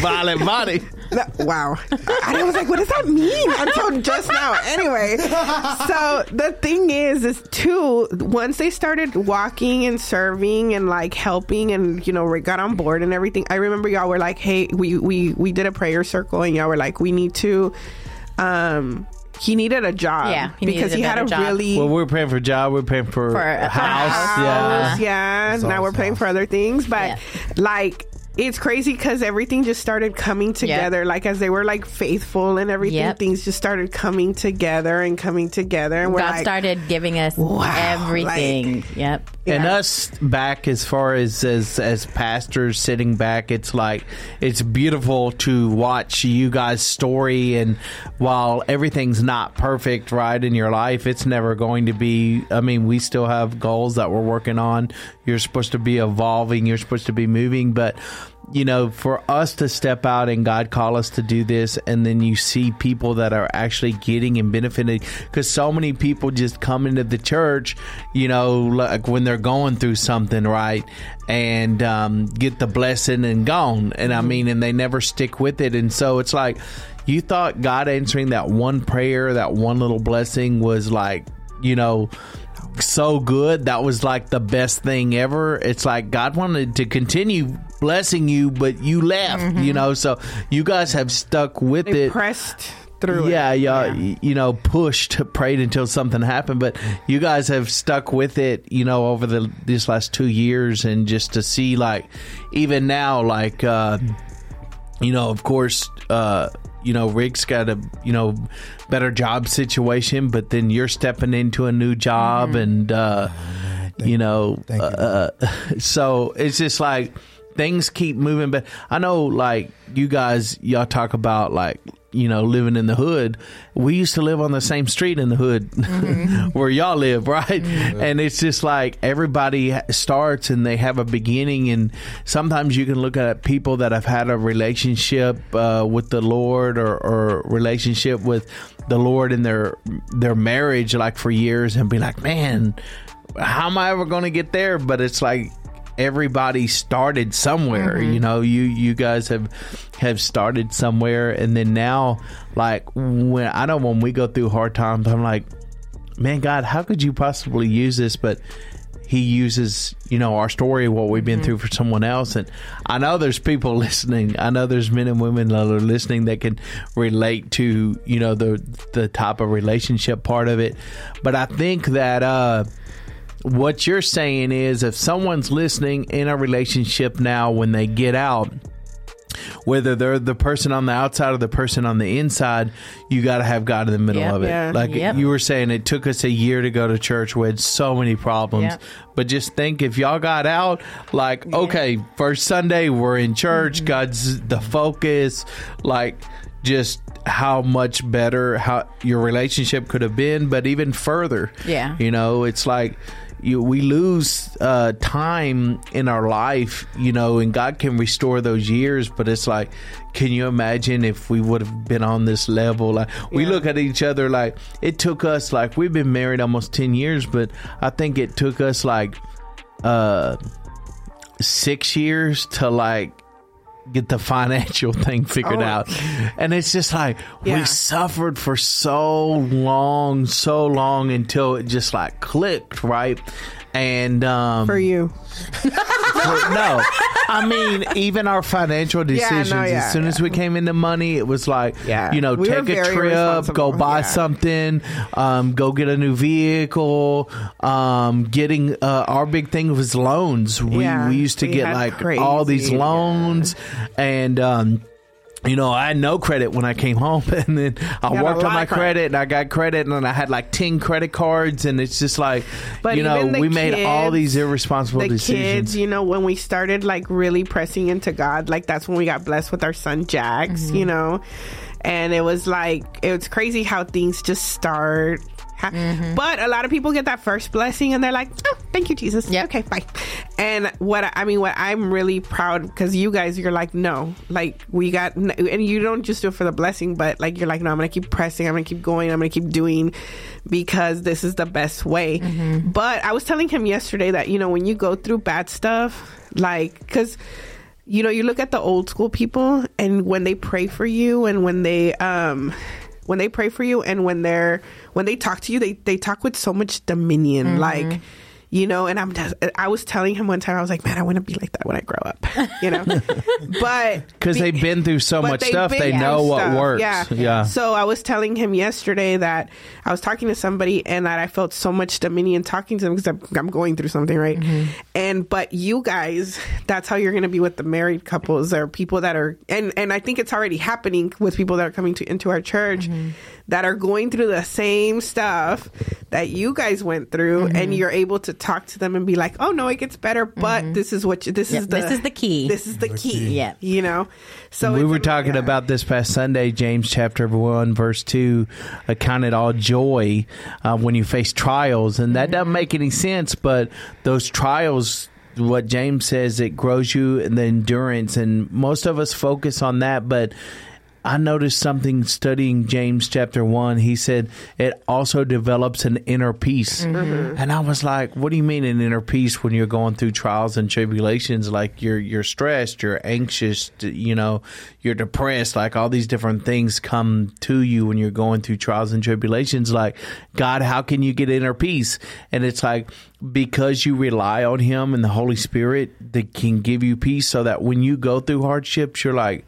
Violent body. That- wow. And I was like, what does that mean? Until just now. Anyway, so the thing is, is too, once they started walking and serving and like helping and, you know, we got on board and everything, I remember y'all were like, hey, we, we, we did a prayer circle and y'all were like, we need to, um, he needed a job Yeah, he because a he had a job. really Well, we were praying for a job. We are praying for, For a a house. house. Yeah. Yeah. That's now we're awesome. paying for other things, but Yeah. like it's crazy because everything just started coming together. Like as they were like faithful and everything, Yep. things just started coming together and coming together. And we're God like, started giving us Wow, everything. yep. And Yeah. us back as far as, as as pastors sitting back, it's like it's beautiful to watch you guys' story. And while everything's not perfect, right in your life, it's never going to be. I mean, we still have goals that we're working on. You're supposed to be evolving. You're supposed to be moving, but you know, for us to step out and God call us to do this, and then you see people that are actually getting and benefiting, because so many people just come into the church, you know, like when they're going through something, right, and um, get the blessing and gone, and I mean, and they never stick with it, and so it's like you thought God answering that one prayer, that one little blessing was like, you know so good. That was like the best thing ever. It's like God wanted to continue blessing you, but you left, you know. So you guys have stuck with they it. pressed through Yeah, it. yeah, you know, pushed, prayed until something happened, but you guys have stuck with it, you know, over the these last two years, and just to see, like, even now, like, uh, you know, of course, uh, you know, Rick's got a you know better job situation, but then you're stepping into a new job, and uh, you know, you. uh, so it's just like things keep moving. But I know, like you guys, y'all talk about like you know living in the hood. We used to live on the same street in the hood where y'all live, right? And it's just like everybody starts and they have a beginning, and sometimes you can look at people that have had a relationship uh, with the Lord or, or relationship with the Lord in their their marriage, like for years, and be like, man how am I ever going to get there? But it's like everybody started somewhere. You know, you you guys have have started somewhere, and then now, like when I know when we go through hard times, I'm like, man, God, how could you possibly use this? But he uses, you know, our story, what we've been through for someone else. And I know there's people listening. I know there's men and women that are listening that can relate to, you know, the the type of relationship part of it. But I think that uh what you're saying is if someone's listening in a relationship now when they get out whether they're the person on the outside or the person on the inside you got to have god in the middle Yep. of it Yeah. like Yep. you were saying it took us a year to go to church we had so many problems Yep. but just think if y'all got out like okay first sunday we're in church Mm-hmm. god's the focus like just how much better how your relationship could have been but even further Yeah. you know it's like you, we lose uh, time in our life, you know, and God can restore those years. But it's like, can you imagine if we would have been on this level? Like, we Yeah. look at each other like it took us like we've been married almost ten years, but I think it took us like uh six years to like get the financial thing figured Oh. out. And it's just like Yeah. we suffered for so long, so long until it just like clicked, right? And um For you. for- no, I mean, even our financial Yeah, no, decisions. yeah, as soon as we came into money, it was like, Yeah. you know, We take a trip, go buy yeah. something, um, go get a new vehicle. Um, getting uh, our big thing was loans. We Yeah, we used to we get like all these crazy, yeah. loans, and um, you know, I had no credit when I came home, and then I You worked on my credit. credit, and I got credit, and then I had like ten credit cards, and it's just like, But you know, even the we made all these irresponsible the decisions. kids, you know, when we started like really pressing into God, like that's when we got blessed with our son Jax, Mm-hmm. you know, and it was like it was crazy how things just start. Mm-hmm. But a lot of people get that first blessing and they're like, "Oh, thank you, Jesus." Yep. Okay, bye. And what I- I mean, what I'm really proud because you guys, you're like, no, like we got, and you don't just do it for the blessing, but like you're like, no, I'm gonna keep pressing, I'm gonna keep going, I'm gonna keep doing because this is the best way. But I was telling him yesterday that you know when you go through bad stuff, like because you know, you look at the old school people and when they pray for you and when they um when they pray for you and when they're when they talk to you, they they talk with so much dominion, mm-hmm. like you know. And I'm just, I was telling him one time, I was like, man, I want to be like that when I grow up, you know. but because be- they've been through so much stuff, they through know what stuff. works. Yeah. yeah. So I was telling him yesterday that I was talking to somebody and that I felt so much dominion talking to them because I'm, I'm going through something, right? Mm-hmm. And but you guys, that's how you're going to be with the married couples or people that are, and and I think it's already happening with people that are coming to into our church mm-hmm. that are going through the same stuff that you guys went through, and mm-hmm. you're able to talk to them and be like, oh no, it gets better, but this is what you, this Yep, is the this is the key. This is the, key. Yeah. you know. So we were talking yeah. about this past Sunday, James chapter 1, verse 2. Uh, count it all joy uh, when you face trials. And that doesn't make any sense, but those trials, what James says, it grows you in the endurance. And most of us focus on that, but. I noticed something studying James chapter 1. He said it also develops an inner peace. Mm-hmm. Mm-hmm. And I was like, what do you mean an inner peace when you're going through trials and tribulations? Like you're you're stressed, you're anxious, you know, you're depressed, like all these different things come to you when you're going through trials and tribulations like, God, how can you get inner peace? And it's like because you rely on him and the Holy Spirit that can give you peace so that when you go through hardships, you're like,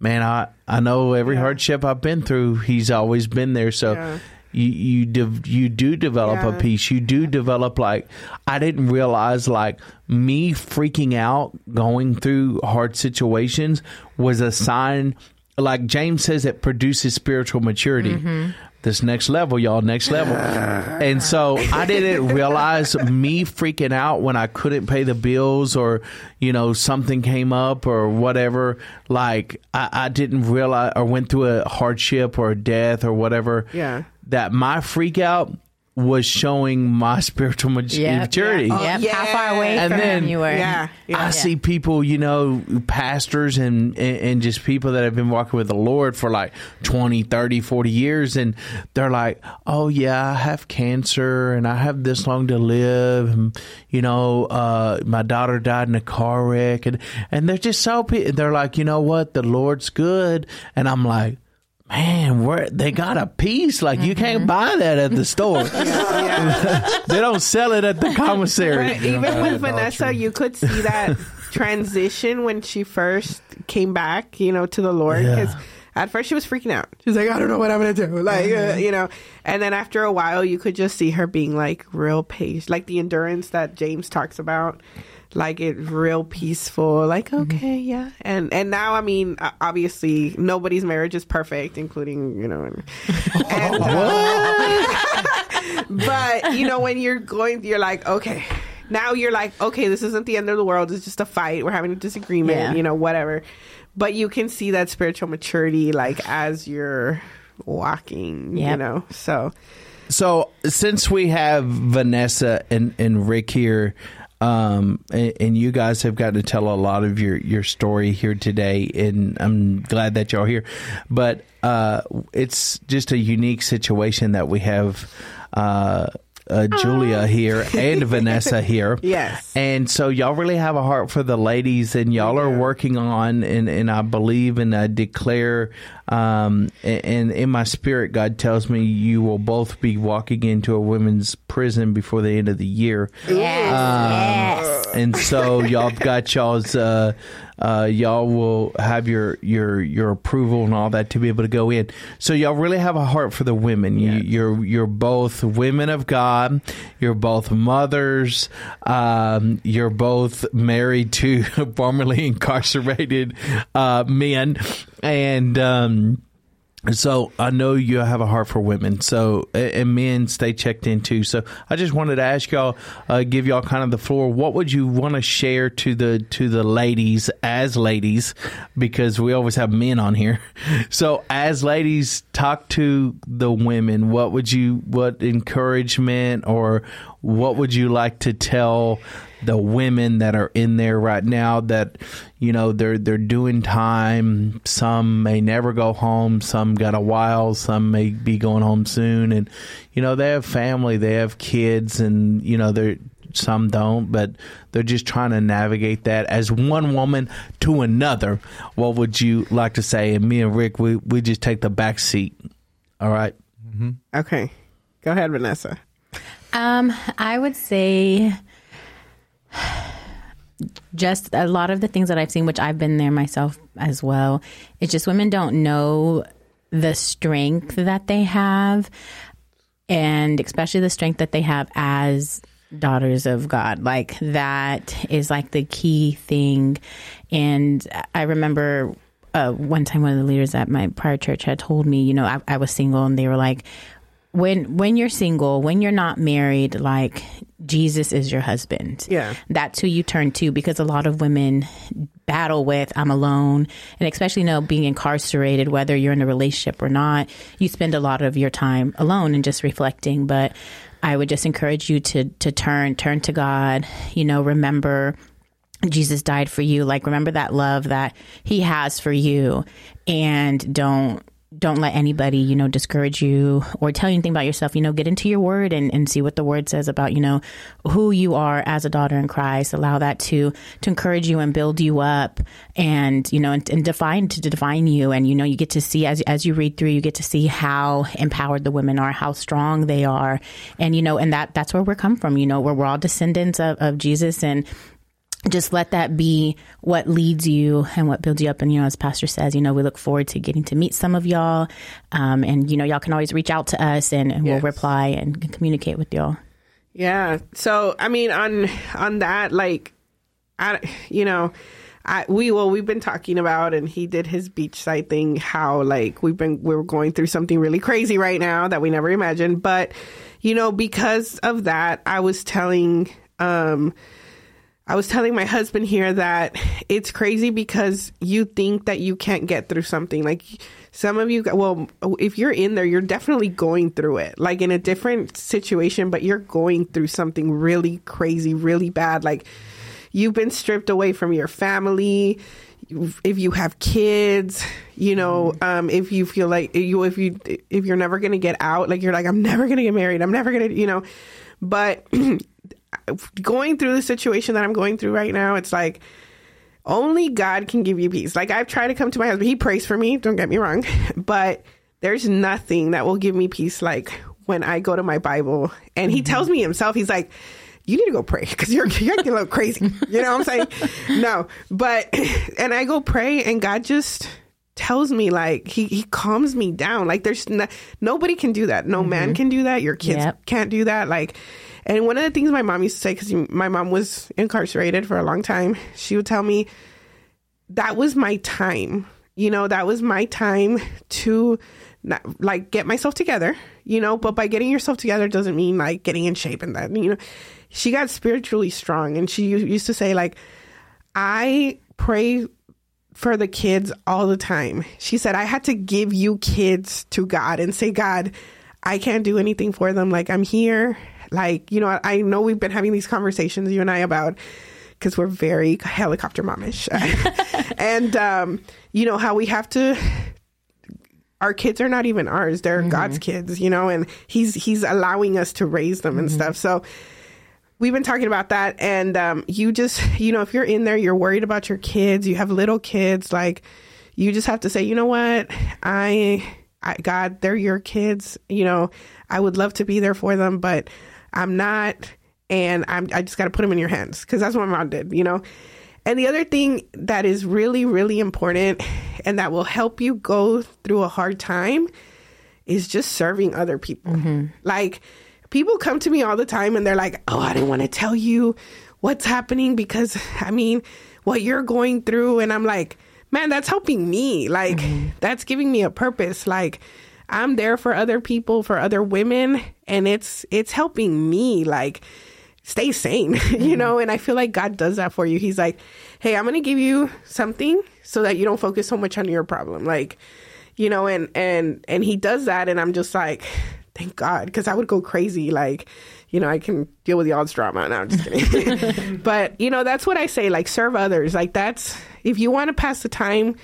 man, I, I know every hardship I've been through, he's always been there. So Yeah. you you de- you do develop a peace. You do develop like I didn't realize like me freaking out going through hard situations was a sign. Like James says, it produces spiritual maturity. Mm-hmm. This next level, y'all, next level. And so I didn't realize me freaking out when I couldn't pay the bills or, you know, something came up or whatever. Like I, I didn't realize or went through a hardship or a death or whatever. Yeah. That my freak out was showing my spiritual mat- Yep. maturity. yeah. How far away And from then- him you were. Yeah. yeah. I see people, you know, pastors and, and and just people that have been walking with the Lord for like 20, 30, 40 years and they're like, "Oh yeah, I have cancer and I have this long to live." And, you know, uh, my daughter died in a car wreck and and they're just so pe- they're like, "You know what? The Lord's good." And I'm like, Man, where they got a piece like you can't buy that at the store. they don't sell it at the commissary. But even with it at Dollar Vanessa, Tree. you could see that transition when she first came back, you know, to the Lord. Yeah. Because at first she was freaking out. She's like, I don't know what I'm going to do. Like, uh, you know, and then after a while, you could just see her being like real patient, like the endurance that James talks about. Like it real peaceful, like okay, yeah, and and now I mean, uh, obviously nobody's marriage is perfect, including you know, and, and, uh, but you know when you're going you're like okay. Now you're like okay this isn't the end of the world it's just a fight we're having a disagreement Yeah. you know whatever. But you can see that spiritual maturity like as you're walking you know so. So since we have Vanessa and, and Rick here, um, and, and you guys have got to tell a lot of your, your story here today, and I'm glad that y'all here. But uh, it's just a unique situation that we have uh, uh, Julia here and Vanessa here. Yes. And so y'all really have a heart for the ladies, and y'all are working on, and, and I believe and I declare, um, and, in my spirit, God tells me you will both be walking into a women's prison before the end of the year. Yes. yes. And so y'all have got y'all's, uh, uh, y'all will have your, your, your approval and all that to be able to go in. So y'all really have a heart for the women. You, you're, you're both women of God. You're both mothers. Um, you're both married to formerly incarcerated, uh, men. And, um, so I know you have a heart for women. So and men stay checked in too. So I just wanted to ask y'all, uh, give y'all kind of the floor. What would you want to share to the to the ladies as ladies, because we always have men on here. So as ladies, talk to the women. What would you what encouragement or what would you like to tell the women that are in there right now that you know they're they're doing time some may never go home some got a while some may be going home soon and you know they have family they have kids and you know they're some don't, but they're just trying to navigate that as one woman to another. What would you like to say? And me and Rick, we we just take the back seat. All right. Okay. Go ahead, Vanessa. Um, I would say just a lot of the things that I've seen, which I've been there myself as well. It's just women don't know the strength that they have, and especially the strength that they have as daughters of God. Like that is like the key thing. And I remember uh, one time one of the leaders at my prior church had told me, you know, I, I was single, and they were like, when when you're single, when you're not married, like Jesus is your husband. Yeah. That's who you turn to because a lot of women battle with I'm alone and especially you know being incarcerated whether you're in a relationship or not, you spend a lot of your time alone and just reflecting, but I would just encourage you to to turn turn to God, you know, remember Jesus died for you. Like remember that love that he has for you and don't don't let anybody, you know, discourage you or tell you anything about yourself. You know, get into your word and, and see what the word says about, you know, who you are as a daughter in Christ. Allow that to to encourage you and build you up and, you know, and, and define to define you. And, you know, you get to see as as you read through, you get to see how empowered the women are, how strong they are. And, you know, and that that's where we're come from, you know, where we're all descendants of, of Jesus and just let that be what leads you and what builds you up. And, you know, as Pastor says, you know, we look forward to getting to meet some of y'all. Um, and, you know, y'all can always reach out to us and, and Yes. we'll reply and communicate with y'all. Yeah. So I mean, on on that, like, I you know, I we well we've been talking about, and he did his beachside thing. How like we've been we're going through something really crazy right now that we never imagined, but you know, because of that, I was telling um. I was telling my husband here that it's crazy because you think that you can't get through something. Like some of you, well, if you're in there, you're definitely going through it, like in a different situation, but you're going through something really crazy, really bad. Like you've been stripped away from your family. If you have kids, you know, um, if you feel like you, if you, if you're never going to get out, like you're like, I'm never going to get married. I'm never going to, you know, but going through the situation that I'm going through right now, it's like only God can give you peace. Like I've tried to come to my husband, he prays for me, don't get me wrong, but there's nothing that will give me peace like when I go to my Bible and he mm-hmm. tells me himself, he's like, you need to go pray because you're you're getting a little crazy. You know what I'm saying? No, but and I go pray and God just tells me like he he calms me down. Like there's no, nobody can do that. No man mm-hmm. can do that. Your kids Yep. can't do that. Like, and one of the things my mom used to say because my mom was incarcerated for a long time, she would tell me that was my time. You know, that was my time to not, like get myself together, you know, but by getting yourself together doesn't mean like getting in shape and that, you know. She got spiritually strong and she used to say like I pray for the kids all the time. She said I had to give you kids to God and say God, I can't do anything for them. Like I'm here. Like, you know, I know we've been having these conversations you and I about because we're very helicopter momish. and um, you know how we have to our kids are not even ours they're god's kids you know and he's he's allowing us to raise them and stuff so we've been talking about that and um, you just you know if you're in there you're worried about your kids you have little kids like you just have to say you know what i I, God, they're your kids. You know, I would love to be there for them, but I'm not. And I'm, I just got to put them in your hands because that's what my mom did, you know? And the other thing that is really, really important and that will help you go through a hard time is just serving other people. Mm-hmm. Like, people come to me all the time and they're like, oh, I didn't want to tell you what's happening because, I mean, what you're going through. And I'm like, man, that's helping me. Like, mm-hmm. that's giving me a purpose. Like, I'm there for other people, for other women, and it's it's helping me like stay sane, you know? Mm-hmm. And I feel like God does that for you. He's like, "Hey, I'm going to give you something so that you don't focus so much on your problem." Like, you know, and and and he does that and I'm just like, "Thank God," because I would go crazy like you know, I can deal with y'all's drama. No, I'm just kidding. but, you know, that's what I say. Like, serve others. Like, that's, if you want to pass the time,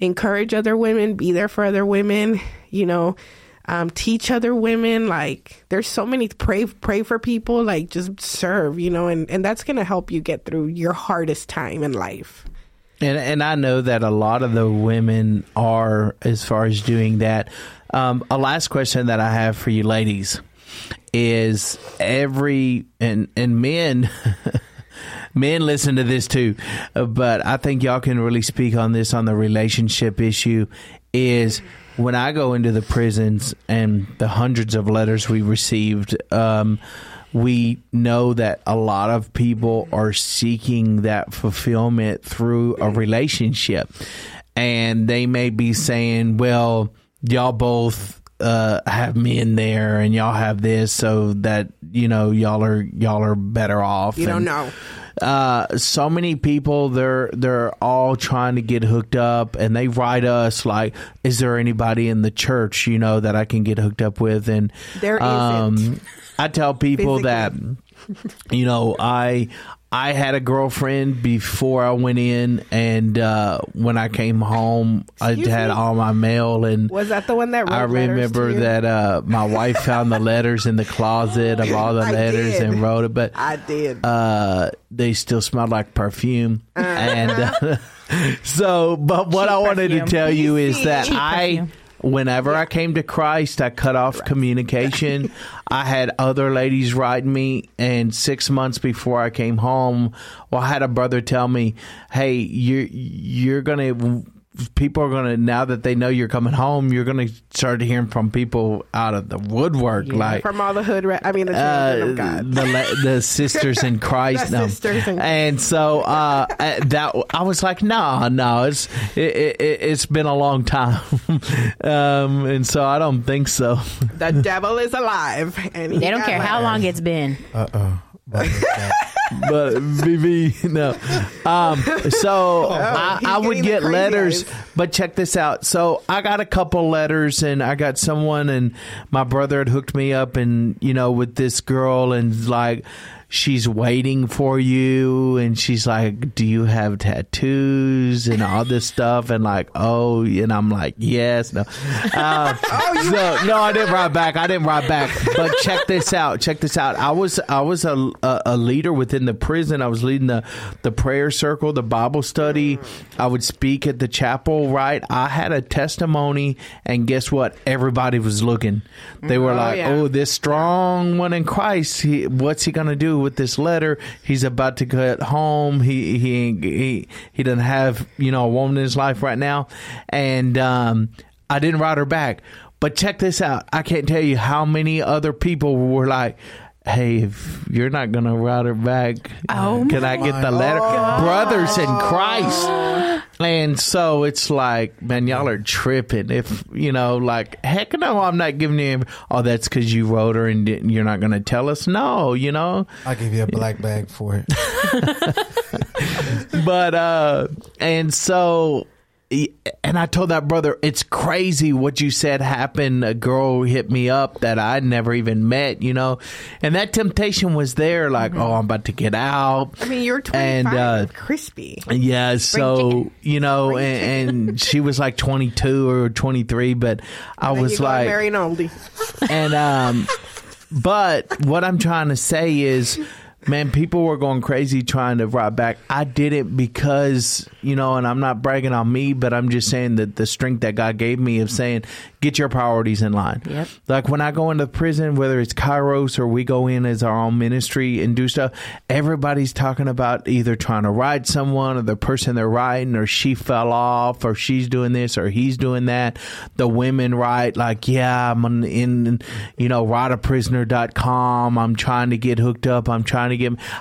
encourage other women, be there for other women, you know, um, teach other women. Like there's so many pray pray for people. Like just serve, you know, and and that's gonna help you get through your hardest time in life. And and I know that a lot of the women are as far as doing that. Um, a last question that I have for you ladies is every and and men men listen to this too, uh, but I think y'all can really speak on this on the relationship issue is when I go into the prisons and the hundreds of letters we received um, we know that a lot of people are seeking that fulfillment through a relationship. And they may be saying, well, y'all both uh, have men there and y'all have this so that, you know, y'all are, y'all are better off. You don't And, know. uh, so many people they're they're all trying to get hooked up and they write us like is there anybody in the church you know that I can get hooked up with and There isn't. I tell people that you know I I had a girlfriend before I went in and uh, when I came home I had me? all my mail and Was that the one that wrote I letters to remember that uh, my wife found the letters in the closet of all the I letters did. and wrote it but I did. uh, they still smelled like perfume. And uh, so, but what Cheap I wanted perfume. to tell you is Cheap that perfume. Whenever I came to Christ, I cut off communication. I had other ladies write me, and six months before I came home, well, I had a brother tell me, "Hey, you're you're gonna." People are gonna now that they know you're coming home. You're gonna start hearing from people out of the woodwork, like From all the hood, ra- I mean the children uh, of God. the la- the sisters in Christ. The no. sisters in- and so uh, uh, that I was like, no, no, it's it, it, it's been a long time, um, and so I don't think so. the devil is alive, and They don't got care how long it's been. Uh oh. But BB, no. Um, so I, I would get letters, eyes. but check this out. So I got a couple letters, and I got someone, and my brother had hooked me up, and you know, with this girl, and like. She's waiting for you, and she's like, "Do you have tattoos and all this stuff?" And like, "Oh," and I'm like, "Yes." No, uh, so, no, I didn't write back. I didn't write back. But check this out. Check this out. I was I was a, a, a leader within the prison. I was leading the the prayer circle, the Bible study. I would speak at the chapel. Right. I had a testimony, and guess what? Everybody was looking. They were Oh, like, yeah. "Oh, this strong one in Christ. He, what's he gonna do with this letter? He's about to get home. He he he he doesn't have you know a woman in his life right now." And um, I didn't write her back. But check this out. I can't tell you how many other people were like, "Hey, if you're not gonna write her back, Oh can I get the letter?" Brothers in Christ. And so it's like, man, y'all are tripping. If you know, like, heck no, I'm not giving you. Oh, that's because you wrote her and didn't, you're not going to tell us. No, you know. I'll give you a black bag for it. but uh and so and I told that brother, it's crazy what you said happened. A girl hit me up that I'd never even met, you know, and that temptation was there. Like, oh, I'm about to get out. I mean, you're 25, And, uh, crispy. Yeah, so you know, and, and she was like 22 or 23, but I was like, marry an oldie. and um but what i'm trying to say is man people were going crazy trying to write back. I did it because you know and i'm not bragging on me but i'm just saying that the strength that god gave me of saying get your priorities in line. Yep. like when i go into prison whether it's kairos or we go in as our own ministry and do stuff everybody's talking about either trying to ride someone or the person they're riding or she fell off or she's doing this or he's doing that. The women write like yeah i'm in you know writeaprisoner.com i'm trying to get hooked up. I'm trying to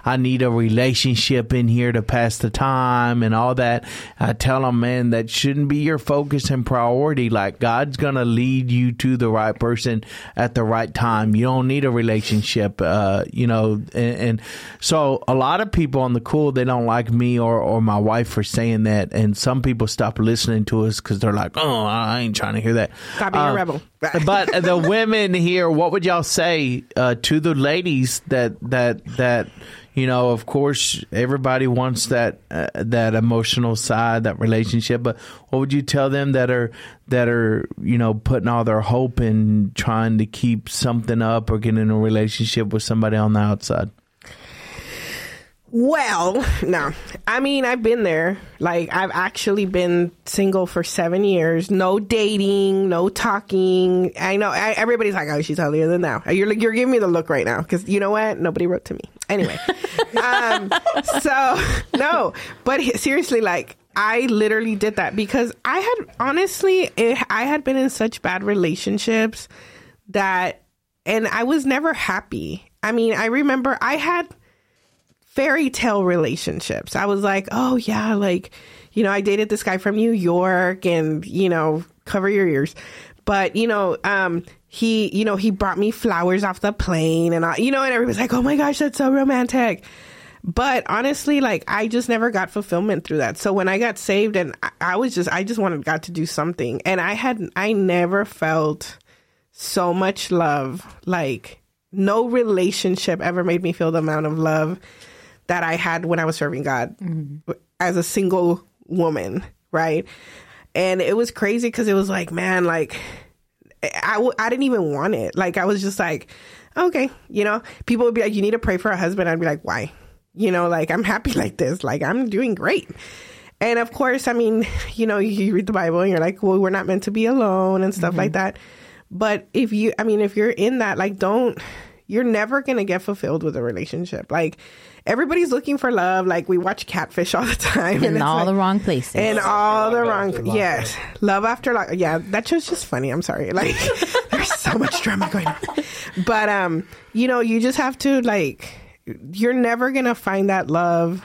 i need a relationship in here to pass the time and all that. I tell them man that shouldn't be your focus and priority. Like god's gonna lead you to the right person at the right time. You don't need a relationship uh you know and, and so a lot of people on the cool they don't like me or or my wife for saying that. And some people stop listening to us because they're like oh i ain't trying to hear that. Stop being a Uh, rebel. but the women here, what would y'all say uh, to the ladies that that that you know, of course, everybody wants that uh, that emotional side, that relationship. But what would you tell them that are that are you know putting all their hope in trying to keep something up or get in a relationship with somebody on the outside? Well, no. I mean, I've been there. Like, I've actually been single for seven years. No dating, no talking. I know I, everybody's like, "Oh, she's holier than thou." You're like, you're giving me the look right now because you know what? Nobody wrote to me. Anyway, um, so no. But seriously, like, I literally did that because I had honestly, it, I had been in such bad relationships that, and I was never happy. I mean, I remember I had fairy tale relationships. I was like, oh yeah, like, you know, I dated this guy from New York and, you know, cover your ears. But, you know, um, he, you know, he brought me flowers off the plane and I, you know, and everybody's like, oh my gosh, that's so romantic. But honestly, like, I just never got fulfillment through that. So when I got saved and I, I was just, I just wanted God to do something. And I had, I never felt so much love. Like, no relationship ever made me feel the amount of love that I had when I was serving God mm-hmm. as a single woman, right? And it was crazy because it was like, man, like I, w- I didn't even want it. Like I was just like, okay, you know, people would be like, you need to pray for a husband. I'd be like, why? You know, like I'm happy like this. Like I'm doing great. And of course, I mean, you know, you read the Bible and you're like, well, we're not meant to be alone and stuff like mm-hmm. that. But if you, I mean, if you're in that, like, don't, you're never going to get fulfilled with a relationship. Like, everybody's looking for love. Like, we watch Catfish all the time. in it's all like- the wrong places. in all the wrong, After Love, yes, love after love. Yeah, that show's just funny. I'm sorry. Like, there's so much drama going on. But, um, you know, you just have to, like, you're never going to find that love,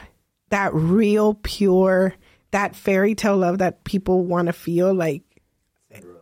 that real, pure, that fairy tale love that people want to feel. Like,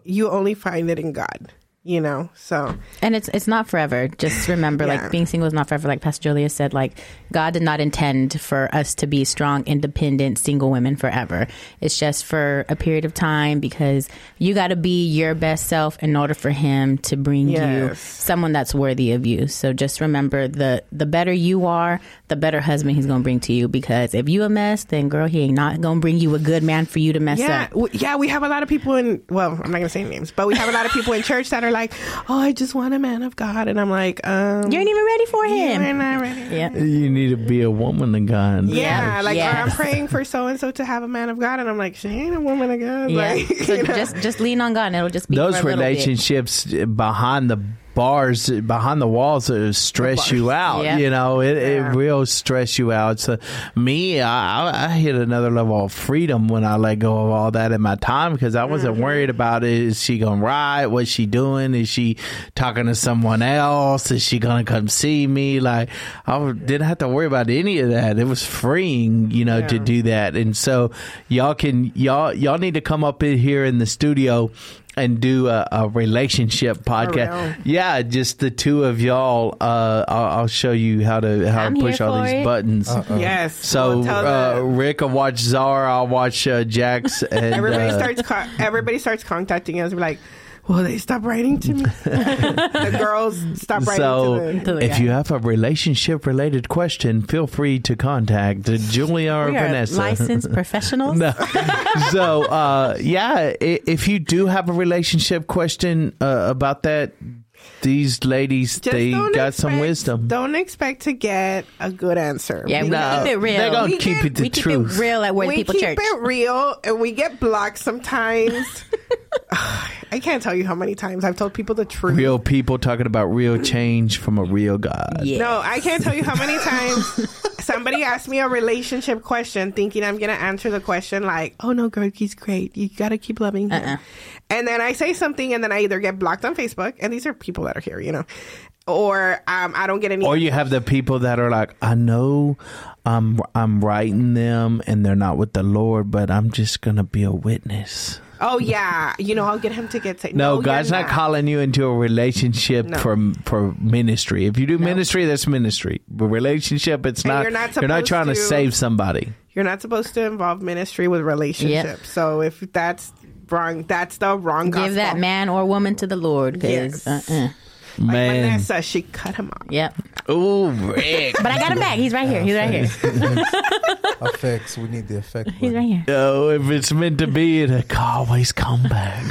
you only find it in God, you know? So, And it's it's not forever. Just remember, Yeah. like being single is not forever. Like Pastor Julia said, like God did not intend for us to be strong, independent, single women forever. It's just for a period of time because you got to be your best self in order for Him to bring you someone that's worthy of you. So just remember the the better you are, the better husband He's going to bring to you. Because if you a mess, then girl, He ain't not going to bring you a good man for you to mess yeah, up. yeah, we have a lot of people in, well, I'm not going to say names, but we have a lot of people in church that are like, oh, I just want a man of God. And I'm like, um, You ain't even ready for You're him. not ready. Yeah. You need to be a woman of God. Yeah, like Yes. I'm praying for so and so to have a man of God, and I'm like, she ain't a woman of God. Yeah. Like, so you know? just just lean on God and it'll just be Those for a little bit. relationships behind the bars, behind the walls, uh, stress you out. Yeah. You know, it, Yeah. it will stress you out. So, me, I, I- hit another level of freedom when I let go of all that in my time because I wasn't Mm-hmm. worried about it. Is she going to ride? What's she doing? Is she talking to someone else? Is she going to come see me? Like, I didn't have to worry about any of that. It was freeing, you know, to do that. And so, y'all can, y'all, y'all need to come up in here in the studio and do a, a relationship podcast. Yeah, just the two of y'all. Uh, I'll, I'll show you how to how I'm to push all these it. buttons. yes. So we'll uh, Rick, will watch Zara. I'll watch uh, Jax. And, everybody uh, starts co- everybody starts contacting us. We're like, will they stop writing to me? the girls stop writing So, to them. To the if guy. you have a relationship related question, feel free to contact Julia or we are Vanessa. licensed professionals. No. so, uh, yeah, if you do have a relationship question uh, about that, these ladies Just they don't got some wisdom. Don't expect to get a good answer. Yeah, we No, keep it real. they're gonna We keep get- it the we keep truth. it real at Where the we People keep it real, and we get blocked sometimes. I can't tell you how many times I've told people the truth. Real people talking about real change from a real God. Yeah. No, I can't tell you how many times somebody asked me a relationship question thinking I'm going to answer the question like, oh no, girl, he's great. You got to keep loving him. Uh-uh. And then I say something and then I either get blocked on Facebook, and these are people that are here, you know, or um, I don't get any. Or you have the people that are like, I know I'm I'm writing them and they're not with the Lord, but I'm just gonna be a witness. Oh yeah, you know, I'll get him to get saved. No, you're God's not calling you into a relationship No. for for ministry. If you do ministry, that's ministry. But relationship, it's And not. you're not you're not trying to to- save somebody. You're not supposed to involve ministry with relationships. So if that's wrong, that's the wrong. Give that man or woman to the Lord. 'cause, Yes. uh-uh. Like Man, Vanessa, she cut him off. Yep. Oh, Rick. But I got him back. He's right here. He's right here. effects. We need the effect. He's right here. Oh, if it's meant to be, it can always come back.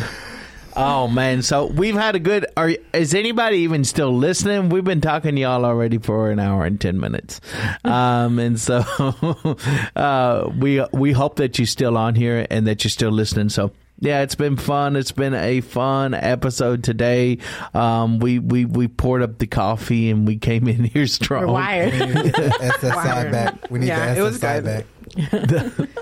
Oh man, so we've had a good. Are is anybody even still listening? We've been talking to y'all already for an hour and ten minutes, um, and so uh, we we hope that you're still on here and that you're still listening. So yeah, it's been fun. It's been a fun episode today. Um, we we we poured up the coffee and we came in here strong. We're wired. We need the SSI Wire. back. We need Yeah, the it was SSI good. back.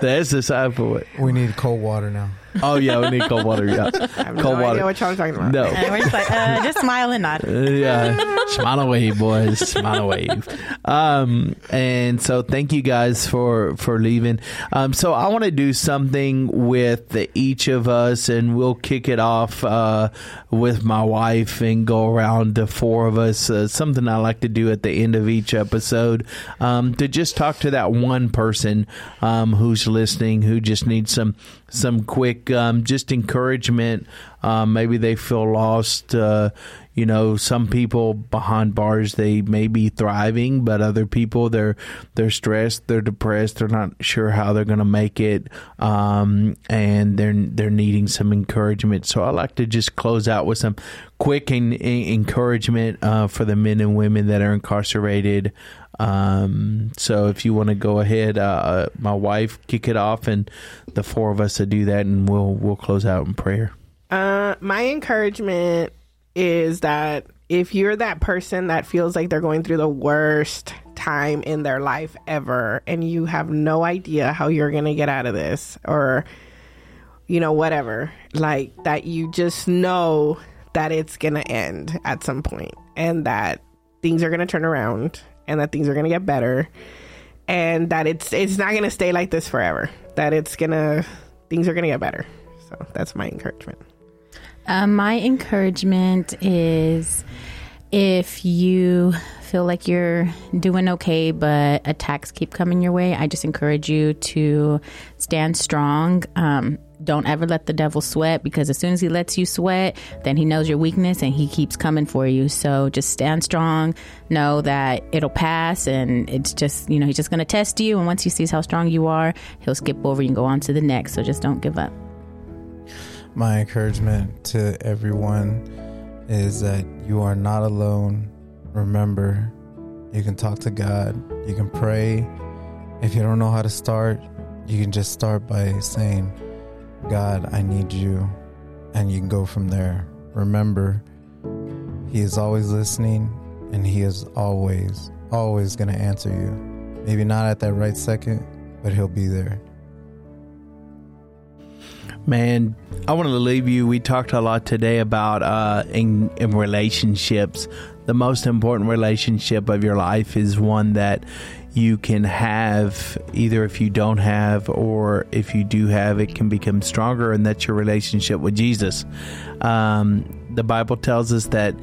That's the side for it. We need cold water now. Oh yeah, we need cold water. Yeah, I have cold no water. idea what y'all are talking about. No. And we're just like, uh, just smile and nod. Uh, yeah, smile and wave, boys, smile and wave. Um, and so thank you guys for for leaving. Um, so I want to do something with the, each of us, and we'll kick it off uh, with my wife and go around the four of us. Uh, something I like to do at the end of each episode um, to just talk to that one person um, who's listening who just needs some some quick um, just encouragement. Um, maybe they feel lost. Uh, you know, some people behind bars they may be thriving, but other people they're they're stressed, they're depressed, they're not sure how they're going to make it, um, and they're they're needing some encouragement. So I like to just close out with some quick en- en- encouragement uh, for the men and women that are incarcerated. Um, so if you want to go ahead, uh, my wife kick it off, and the four of us to do that, and we'll we'll close out in prayer. Uh, my encouragement is that if you're that person that feels like they're going through the worst time in their life ever and you have no idea how you're going to get out of this or you know whatever like that you just know that it's going to end at some point and that things are going to turn around and that things are going to get better and that it's it's not going to stay like this forever that it's going to things are going to get better so that's my encouragement Um, my encouragement is if you feel like you're doing okay, but attacks keep coming your way, I just encourage you to stand strong. Um, don't ever let the devil sweat because as soon as he lets you sweat, then he knows your weakness and he keeps coming for you. So just stand strong. Know that it'll pass and it's just, you know, he's just going to test you. And once he sees how strong you are, he'll skip over you and go on to the next. So just don't give up. My encouragement to everyone is that you are not alone. Remember, you can talk to God, you can pray. If you don't know how to start, you can just start by saying, God, I need you. And you can go from there. Remember, He is always listening and He is always, always going to answer you. Maybe not at that right second, but He'll be there. Man, I want to leave you. We talked a lot today about uh, in, in relationships. The most important relationship of your life is one that you can have, either if you don't have or if you do have, it can become stronger, and that's your relationship with Jesus. Um, the Bible tells us that,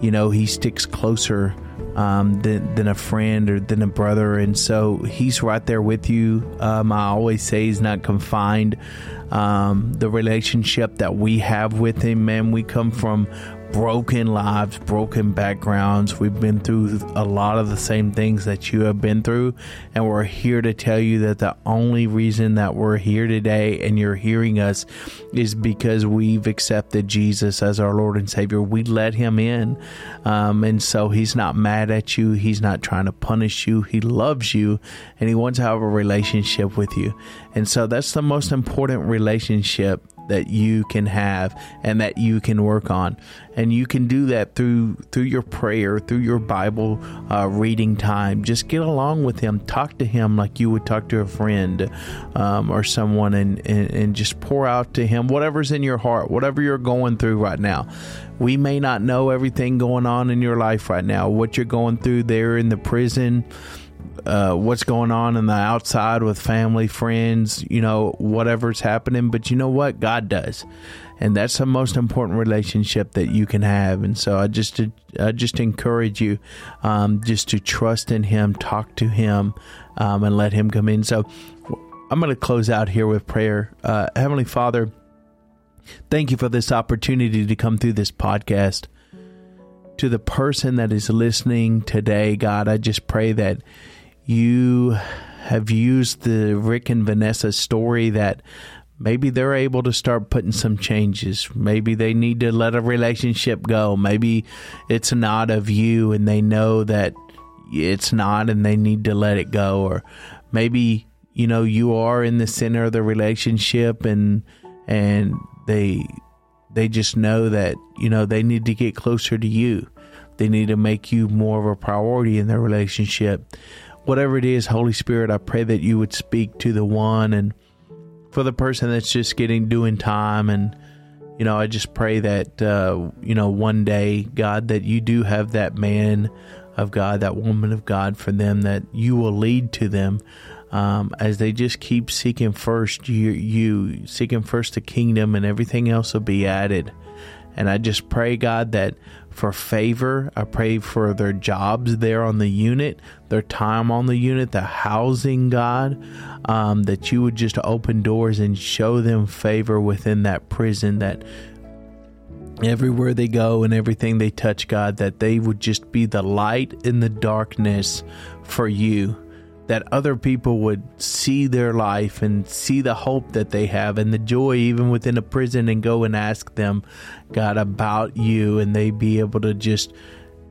you know, He sticks closer um, than, than a friend or than a brother. And so he's right there with you. Um, I always say he's not confined. Um, the relationship that we have with him, man, we come from broken lives, broken backgrounds. We've been through a lot of the same things that you have been through. And we're here to tell you that the only reason that we're here today and you're hearing us is because we've accepted Jesus as our Lord and Savior. We let him in. Um, and so he's not mad at you. He's not trying to punish you. He loves you and he wants to have a relationship with you. And so that's the most important relationship that you can have and that you can work on. And you can do that through through your prayer through your bible uh, reading time. Just get along with him. Talk to him like you would talk to a friend um, or someone and, and and just pour out to him whatever's in your heart whatever you're going through right now. We may not know everything going on in your life right now. What you're going through there in the prison uh, what's going on in the outside with family, friends, you know, whatever's happening. But you know what? God does. And that's the most important relationship that you can have. And so I just, I just encourage you, um, just to trust in Him, talk to Him, um, and let Him come in. So I'm going to close out here with prayer. Uh, Heavenly Father, thank you for this opportunity to come through this podcast. to the person that is listening today, God, I just pray that you have used the Rick and Vanessa story that maybe they're able to start putting some changes. Maybe they need to let a relationship go. Maybe it's not of you and they know that it's not and they need to let it go. Or maybe, you know, you are in the center of the relationship and, and they, they just know that, you know, they need to get closer to you. They need to make you more of a priority in their relationship. Whatever it is, Holy Spirit, I pray that you would speak to the one and, for the person that's just getting doing time. And you know i just pray that uh, you know one day god that you do have that man of god that woman of god for them that you will lead to them um, as they just keep seeking first you, you seeking first the kingdom and everything else will be added. And i just pray god that for favor. I pray for their jobs there on the unit, their time on the unit, the housing, God, um, that you would just open doors and show them favor within that prison, that everywhere they go and everything they touch, God, that they would just be the light in the darkness for you that other people would see their life and see the hope that they have and the joy even within a prison and go and ask them, God, about you, and they be able to just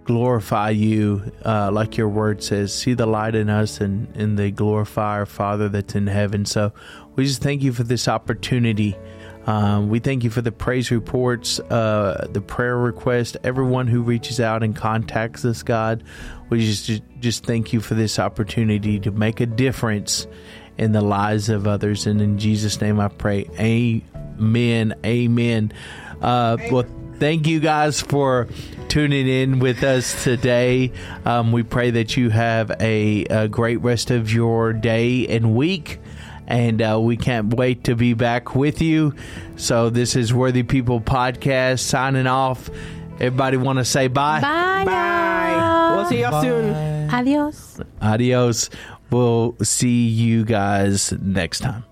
glorify you, uh, like your word says, see the light in us and, and they glorify our Father that's in heaven. So we just thank you for this opportunity. Um, we thank you for the praise reports, uh, the prayer request, everyone who reaches out and contacts us, God. We just just thank you for this opportunity to make a difference in the lives of others. And in Jesus' name, I pray. Amen. Amen. Uh, well, thank you guys for tuning in with us today. Um, we pray that you have a, a great rest of your day and week and uh, we can't wait to be back with you. So this is Worthy People podcast signing off. Everybody want to say bye? Bye. Bye. We'll see y'all soon. Adios. Adios. We'll see you guys next time.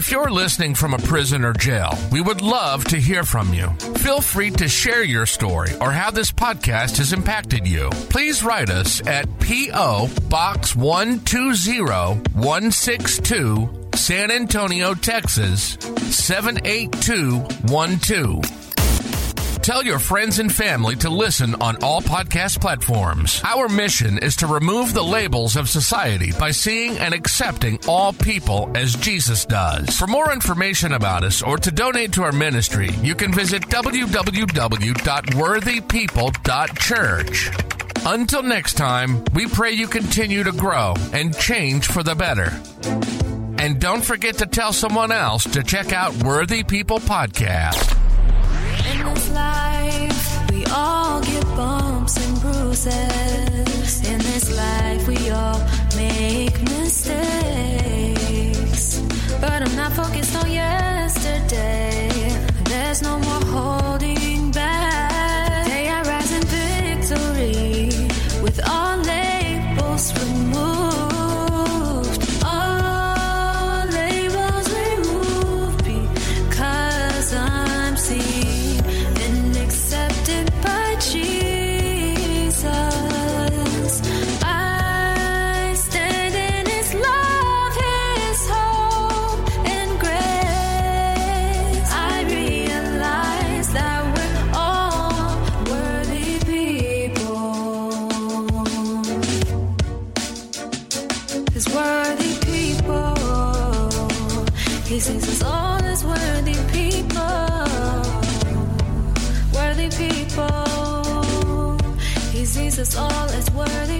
If you're listening from a prison or jail, we would love to hear from you. Feel free to share your story or how this podcast has impacted you. Please write us at P.O. Box 120162, San Antonio, Texas 78212. Tell your friends and family to listen on all podcast platforms. Our mission is to remove the labels of society by seeing and accepting all people as Jesus does. For more information about us or to donate to our ministry, you can visit www.worthypeople.church. Until next time, we pray you continue to grow and change for the better. And don't forget to tell someone else to check out Worthy People Podcast. Focused on yesterday. There's no more us all as worthy.